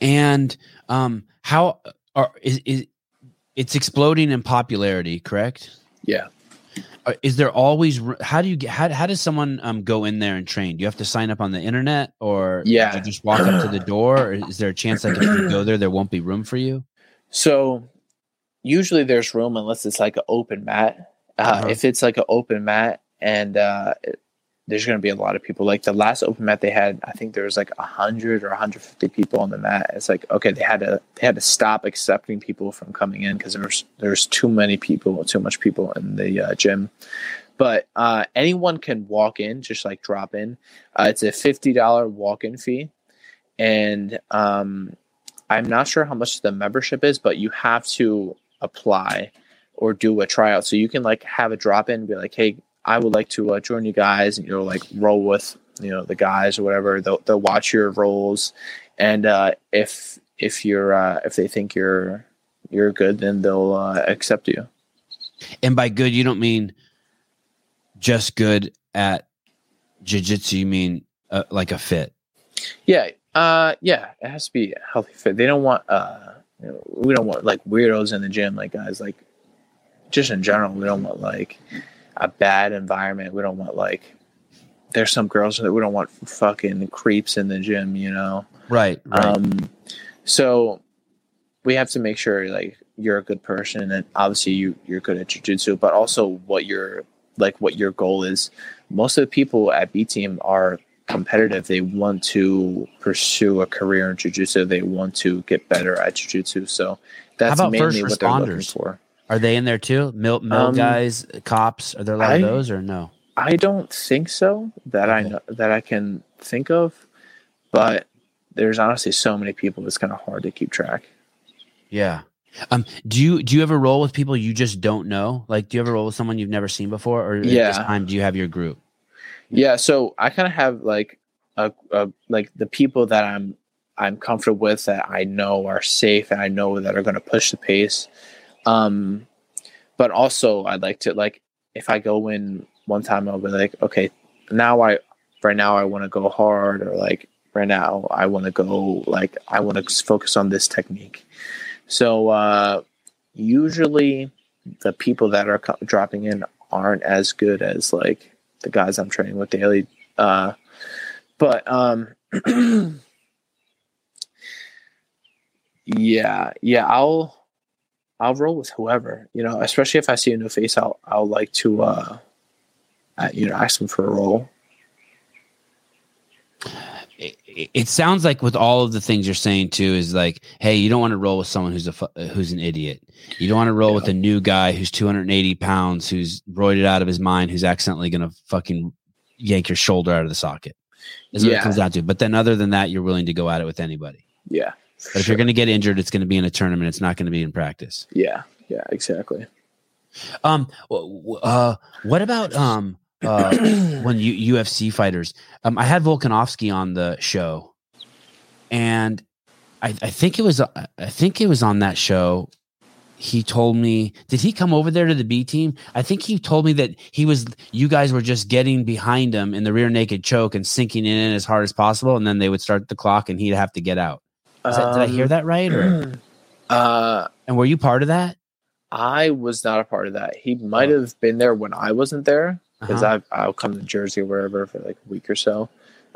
And um, how are is, is it's exploding in popularity? Correct. Yeah. Uh, Is there always how do you get how, how does someone um go in there and train? Do you have to sign up on the internet or Yeah. you just walk up to the [CLEARS THROAT] door? Or is there a chance like if you go there, there won't be room for you? So usually there's room unless it's like an open mat. Uh, Uh-huh. If it's like an open mat and uh, there's going to be a lot of people. Like the last open mat they had, I think there was like hundred or 150 people on the mat. It's like okay, they had to they had to stop accepting people from coming in because there's there's too many people, too much people in the uh, gym. But uh, anyone can walk in, just like drop in. Uh, it's a fifty dollar walk in fee, and um, I'm not sure how much the membership is, but you have to apply or do a tryout. So you can like have a drop in, be like, hey, I would like to uh, join you guys, and you'll like roll with you know the guys or whatever. They'll they'll watch your rolls, and uh, if if you're uh, if they think you're you're good, then they'll uh, accept you. And by good, you don't mean just good at jiu-jitsu. You mean uh, like a fit. Yeah, uh, yeah, it has to be a healthy fit. They don't want uh, you know, we don't want like weirdos in the gym, like guys, like just in general, we don't want like a bad environment. We don't want like there's some girls that we don't want fucking creeps in the gym, you know. Right. Right. Um, so we have to make sure like you're a good person and obviously you you're good at jujitsu, but also what your like what your goal is. Most of the people at B team are competitive. They want to pursue a career in jujitsu. They want to get better at jujitsu. So that's mainly what they're looking for. Are they in there too? Mill, mill Um, guys, cops? Are there a lot I- of those or no? I don't think so that I know that I can think of, but there's honestly so many people it's kind of hard to keep track. Yeah. Um, do you do you ever roll with people you just don't know? Like, do you ever roll with someone you've never seen before, or at this Yeah. time do you have your group? Yeah, so I kind of have like a, a like the people that I'm I'm comfortable with that I know are safe and I know that are going to push the pace. Um, but also I'd like to like if I go in one time I'll be like, okay, now I right now I want to go hard or like right now I want to go like I want to focus on this technique. So uh, usually the people that are co- dropping in aren't as good as like the guys I'm training with daily. Uh, but um, [CLEARS THROAT] yeah, yeah, I'll I'll roll with whoever you know, especially if I see a new face. I'll I'll like to uh, uh you know ask them for a roll. It, it- sounds like with all of the things you're saying too is like, hey, you don't want to roll with someone who's a who's an idiot. You don't want to roll with a new guy who's 280 pounds, who's roided out of his mind, who's accidentally gonna fucking yank your shoulder out of the socket. Is what it comes down to. But then, other than that, you're willing to go at it with anybody. Yeah, But if you're going to get injured, it's going to be in a tournament. It's not going to be in practice. yeah, yeah, exactly. Um, uh, what about um, uh, [CLEARS THROAT] when you UFC fighters? Um, I had Volkanovski on the show, and I, I think it was uh, I think it was on that show. He told me, did he come over there to the B team? I think he told me that he was. You guys were just getting behind him in the rear naked choke and sinking it in as hard as possible, and then they would start the clock, and he'd have to get out. Is that, did I hear Um, that right? Or [CLEARS THROAT] Uh, and were you part of that? I was not a part of that. He might Oh. have been there when I wasn't there because Uh-huh. I've I'll come to Jersey or wherever for like a week or so,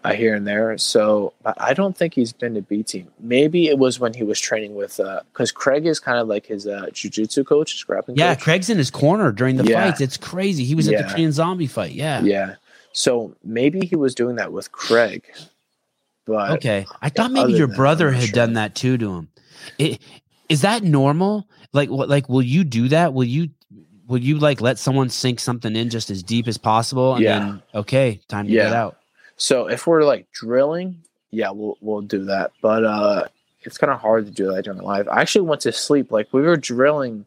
uh, here and there. So but I don't think he's been to B team. Maybe it was when he was training with because Craig is kind of like his uh, jujitsu coach, his grappling Yeah, coach. Craig's in his corner during the Yeah. fights. It's crazy. He was at the Yeah. Korean zombie fight. Yeah. Yeah. So maybe he was doing that with Craig. But Okay. I thought maybe your than that, brother had sure. done that too to him. It, is that normal? Like what like will you do that? Will you will you like let someone sink something in just as deep as possible and Yeah. then okay, time to get out. So if we're like drilling, yeah, we'll we'll do that. But uh it's kind of hard to do that during live. I actually went to sleep. Like we were drilling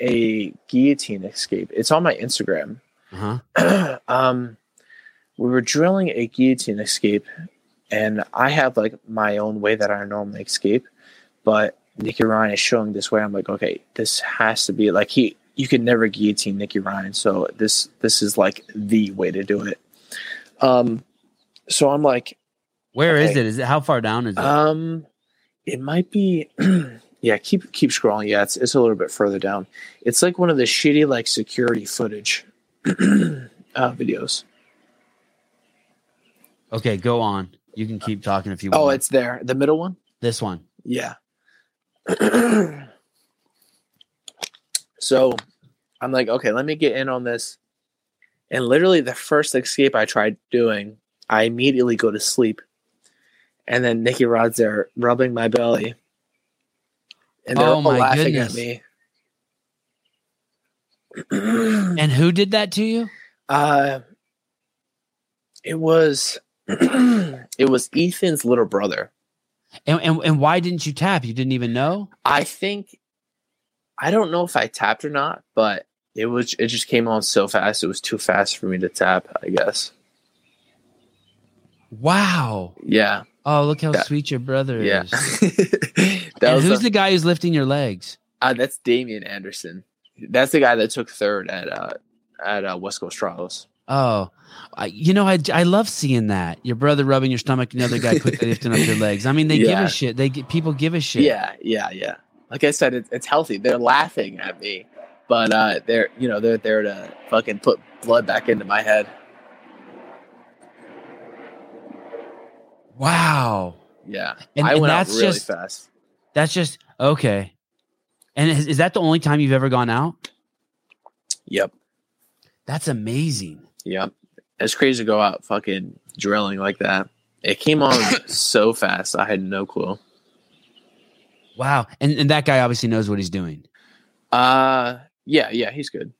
a guillotine escape. It's on my Instagram. Uh-huh. [CLEARS THROAT] um we were drilling a guillotine escape and I have like my own way that I normally escape, but Nicky Ryan is showing this way. I'm like, okay, this has to be like he you can never guillotine Nicky Ryan, so this this is like the way to do it. Um so I'm like, Where is Okay. it? Is it how far down is it? um, it might be. [CLEARS THROAT] yeah, keep keep scrolling. Yeah, it's it's a little bit further down. It's like one of the shitty like security footage [CLEARS THROAT] uh, videos. okay, go on. You can keep talking if you want. Oh, it's there. The middle one. this one. Yeah. [CLEARS THROAT] so I'm like, okay, let me get in on this. And literally, the first escape I tried doing, I immediately go to sleep. And then Nicky Rod's there rubbing my belly. And they're Oh all my laughing goodness. at me. And who did that to you? [CLEARS THROAT] uh, it was it was Ethan's little brother. And, and and why didn't you tap? You didn't even know? I think I don't know if I tapped or not, but it was it just came on so fast. It was too fast for me to tap, I guess. Wow. Yeah. Oh, look how That- sweet your brother Yeah. is. [LAUGHS] that and was who's the, the guy who's lifting your legs? uh, that's Damien Anderson. That's the guy that took third at uh at uh, West Coast Trials. Oh, I, you know, I, I love seeing that. Your brother rubbing your stomach, another guy quickly [LAUGHS] lifting up your legs. I mean, they give a shit. They get people give a shit. Yeah, yeah, yeah. Like I said, it, it's healthy. They're laughing at me, but uh, they're you know they're there to fucking put blood back into my head. Wow. Yeah, And, I and went out that's really just fast. that's just okay. And is, is that the only time you've ever gone out? Yep, That's amazing. Yep. It's crazy to go out fucking drilling like that. It came on [COUGHS] so fast. I had no clue. Wow. And and that guy obviously knows what he's doing. Uh, yeah, yeah, he's good.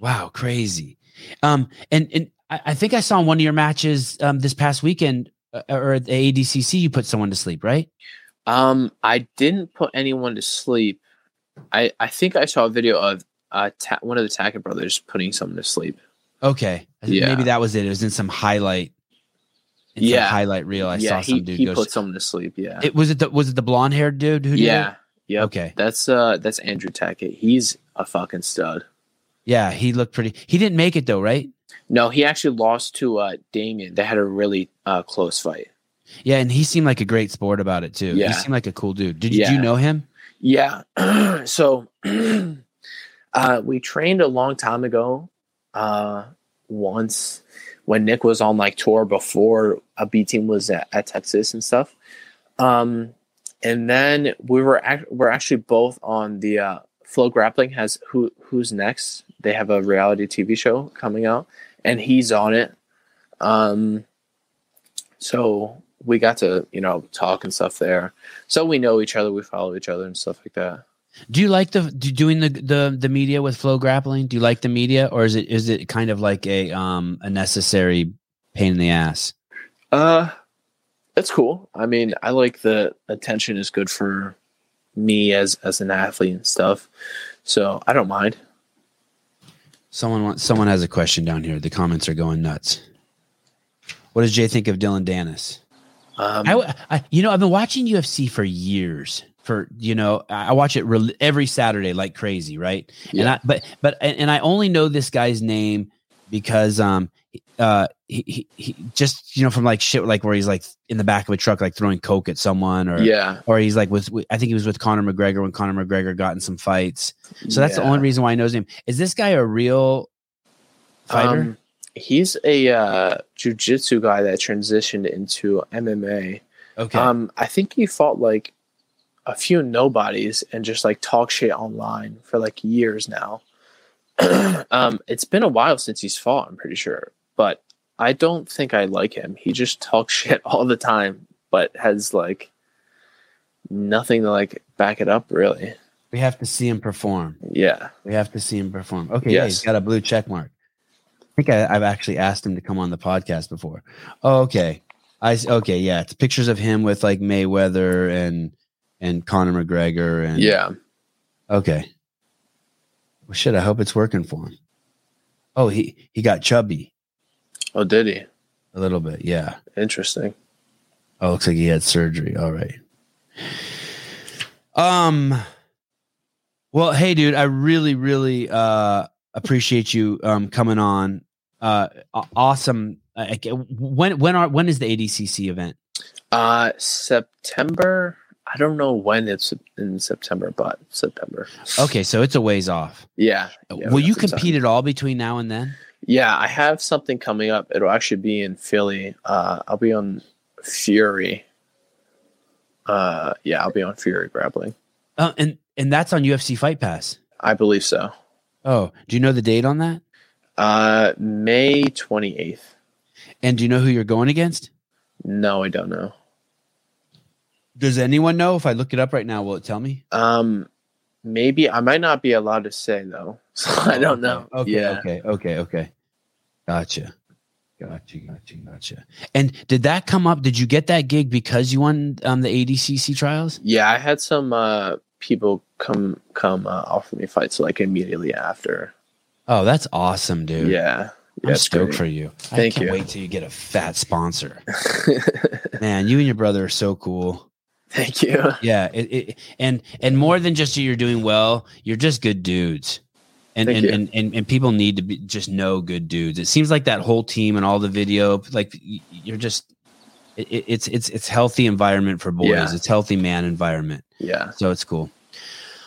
Wow, crazy. Um, and and I, I think I saw in one of your matches um this past weekend uh, or at the ADCC you put someone to sleep, right? Um, I didn't put anyone to sleep. I I think I saw a video of uh ta- one of the Tackett brothers putting someone to sleep. Okay, Yeah. maybe that was it. It was in some highlight. In some Yeah. highlight reel. I yeah, saw he, some dude he go. put someone to sleep. Yeah, it was it. The, was it the blonde haired dude who? Did yeah, yep. Okay. That's uh that's Andrew Tackett. He's a fucking stud. Yeah, he looked pretty. He didn't make it though, right? No, he actually lost to uh Damien. They had a really uh close fight. Yeah, and he seemed like a great sport about it too. Yeah. He seemed like a cool dude. Did, Yeah. you know him? Yeah. [CLEARS THROAT] so [CLEARS THROAT] uh we trained a long time ago. Uh once when Nick was on like tour before a B team was at, at Texas and stuff. Um and then we were act- we're actually both on the uh FloGrappling has who who's next. They have a reality TV show coming out and he's on it. Um so we got to, you know, talk and stuff there. So we know each other, we follow each other and stuff like that. Do you like the do, doing the, the the media with FloGrappling? Do you like the media, or is it is it kind of like a um a necessary pain in the ass? Uh it's cool. I mean, I like the attention is good for me as as an athlete and stuff. So I don't mind. Someone wants someone has a question down here. The comments are going nuts. What does Jay think of Dillon Danis? Um, I, I you know I've been watching UFC for years. For you know, I watch it re- every Saturday like crazy, right? yeah. And I but but and I only know this guy's name because um uh he, he, he just you know from like shit like where he's like in the back of a truck like throwing coke at someone or yeah. or he's like with with- I think he was with Conor McGregor when Conor McGregor got in some fights. So that's the only reason why I know his name. Is this guy a real fighter? Um, he's a uh jujitsu guy that transitioned into MMA. okay. Um I think he fought like a few nobodies and just like talk shit online for like years now. [CLEARS THROAT] um it's been a while since he's fought, I'm pretty sure. But I don't think I like him. He just talks [LAUGHS] shit all the time, but has like nothing to like back it up really. we have to see him perform. Yeah. We have to see him perform. Okay, yeah, he's Yes. got a blue check mark. I think I, I've actually asked him to come on the podcast before. Oh, okay. I okay, yeah. It's pictures of him with like Mayweather and and Conor McGregor and Yeah. Okay. Well, shit. I hope it's working for him. Oh, he he got chubby Oh, did he? a little bit. Yeah. Interesting. Oh, looks like he had surgery. All right. Um. Well, hey, dude, I really, really uh appreciate you um coming on. Uh, awesome. When when are when is the ADCC event? Uh September. I don't know when it's in September, but September. Okay, so it's a ways off. Yeah. yeah, Will you compete at all between now and then? Yeah, I have something coming up. It'll actually be in Philly. Uh, I'll be on Fury. Uh, yeah, I'll be on Fury grappling. Uh, and and that's on UFC Fight Pass. I believe so. Oh, do you know the date on that? Uh, May twenty eighth. And do you know who you're going against? No, I don't know. Does anyone know? If I look it up right now, will it tell me? Um, maybe I might not be allowed to say though. [LAUGHS] So I don't know. Okay, yeah. okay, okay, okay. Gotcha. Gotcha, gotcha, gotcha. And did that come up? Did you get that gig because you won um, the ADCC trials? Yeah, I had some uh people come come uh, offer me fights like immediately after. Oh, that's awesome, dude. Yeah. I'm it's stoked great. for you. I Thank can't you. wait till you get a fat sponsor. [LAUGHS] Man, you and your brother are so cool. Thank you. Yeah, it, it, and and more than just you're doing well, you're just good dudes. And and, and, and and people need to be just know good dudes. It seems like that whole team and all the video, like you're just it, it- it's it's it's healthy environment for boys. Yeah. It's healthy man environment. Yeah. So it's cool.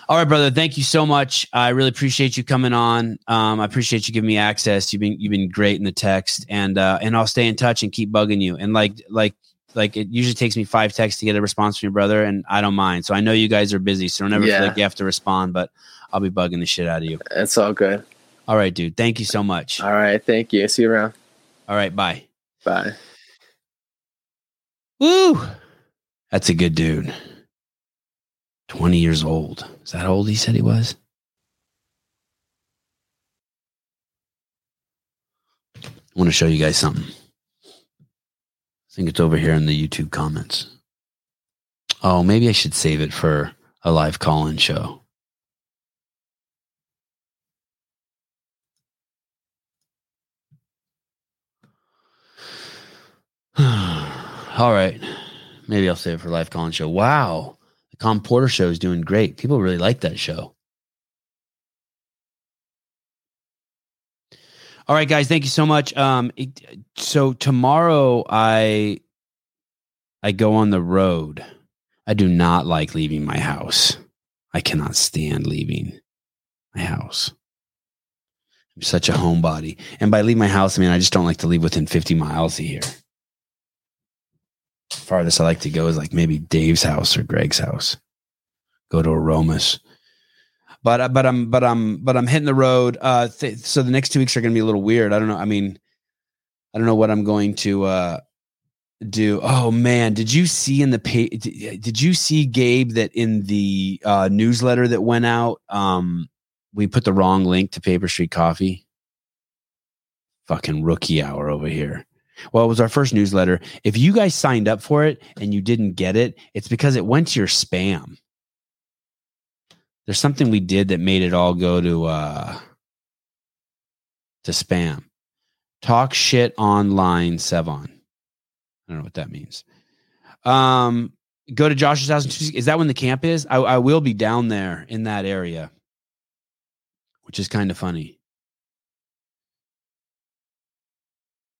All right, brother. Thank you so much. I really appreciate you coming on. Um, I appreciate you giving me access. You've been you've been great in the text, and uh, and I'll stay in touch and keep bugging you. And like like like it usually takes me five texts to get a response from your brother, and I don't mind. So I know you guys are busy, so don't ever Yeah. feel like you have to respond. But I'll be bugging the shit out of you. It's all good. All right, dude. Thank you so much. All right. Thank you. See you around. All right, bye. Bye. Woo! That's a good dude. 20 years old. Is that how old he said he was? I want to show you guys something. Think it's over here in the YouTube comments. Oh, maybe I should save it for a live call in show. [SIGHS] All right. Maybe I'll save it for a live call in show. Wow. The Con Porter show is doing great. People really like that show. All right, guys. Thank you so much. Um, so tomorrow I I go on the road. I do not like leaving my house. I cannot stand leaving my house. I'm such a homebody. And by leave my house, I mean I just don't like to leave within 50 miles of here. Farthest I like to go is like maybe Dave's house or Greg's house. Go to Aromas. But uh, but I'm but I'm but I'm hitting the road. Uh, th- so the next two weeks are going to be a little weird. I don't know. I mean, I don't know what I'm going to uh, do. Oh man, did you see in the page? Did you see Gabe that in the uh, newsletter that went out? Um, we put the wrong link to Paper Street Coffee. Fucking rookie hour over here. Well, it was our first newsletter. If you guys signed up for it and you didn't get it, it's because it went to your spam. There's something we did that made it all go to uh to spam. Talk shit online, Sevan. I don't know what that means. Um, go to Josh's house. Is that when the camp is? I, I will be down there in that area, which is kind of funny.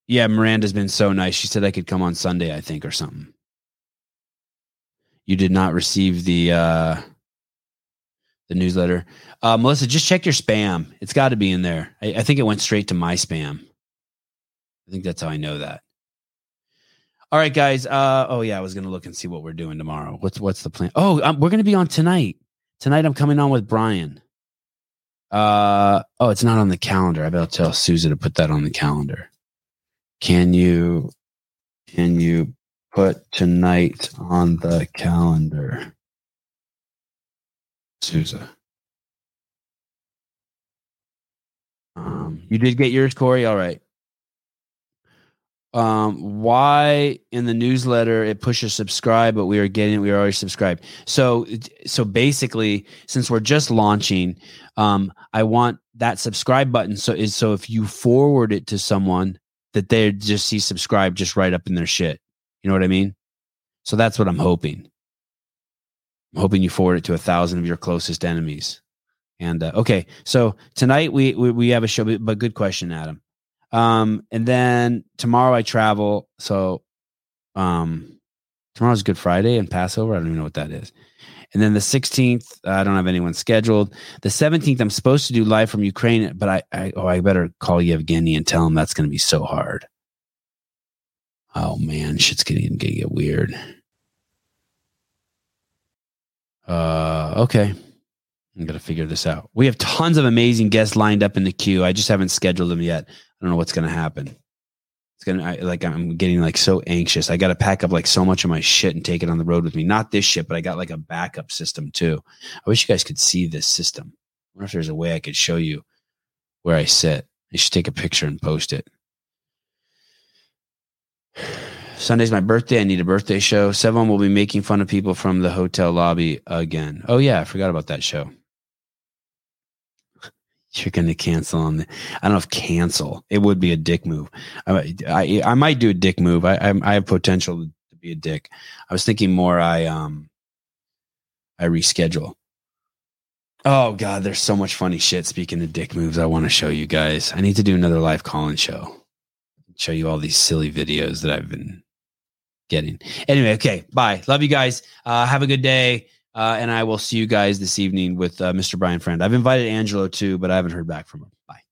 Yeah, Miranda's been so nice. She said I could come on Sunday, I think, or something. You did not receive the uh the newsletter. Uh, Melissa, just check your spam. It's got to be in there. I, I think it went straight to my spam. I think that's how I know that. All right, guys. Uh, oh yeah, I was gonna look and see what we're doing tomorrow. What's what's the plan? Oh, um, we're gonna be on tonight. Tonight, I'm coming on with Brian. Uh, oh, it's not on the calendar. I better tell Souza to put that on the calendar. Can you, can you put tonight on the calendar, Souza? Um, you did get yours, Corey. All right um, why in the newsletter it pushes subscribe, but we are getting we are already subscribed. So so basically, since we're just launching, um, I want that subscribe button. So is so if you forward it to someone that they just see subscribe just right up in their shit. You know what I mean? So that's what I'm hoping. I'm hoping you forward it to a thousand of your closest enemies. And uh, okay, so tonight we, we we have a show, but good question, Adam. Um, and then tomorrow I travel. So, um, tomorrow's Good Friday and Passover. I don't even know what that is. And then the 16th, I don't have anyone scheduled. The 17th, I'm supposed to do live from Ukraine, but I, I oh, I better call Yevgeny and tell him that's going to be so hard. Oh man, shit's getting to get weird. Uh, okay. I'm gonna figure this out. We have tons of amazing guests lined up in the queue. I just haven't scheduled them yet. I don't know what's gonna happen. It's gonna like I'm getting like so anxious. I got to pack up like so much of my shit and take it on the road with me. Not this shit, but I got like a backup system too. I wish you guys could see this system. I wonder if there's a way I could show you where I sit. I should take a picture and post it. Sunday's my birthday. I need a birthday show. Sevan will be making fun of people from the hotel lobby again. Oh yeah, I forgot about that show [LAUGHS] you're going to cancel on the, I don't know if cancel. It would be a dick move. I, I, I might do a dick move. I, I, I have potential to be a dick. I was thinking more. I um, I reschedule. Oh God, there's so much funny shit. Speaking of dick moves, I want to show you guys. I need to do another live call-in show. Show you all these silly videos that I've been getting. Anyway, okay, bye. Love you guys. Uh, have a good day. Uh, and I will see you guys this evening with uh, Mr. Brian Friend. I've invited Angelo too, but I haven't heard back from him. Bye.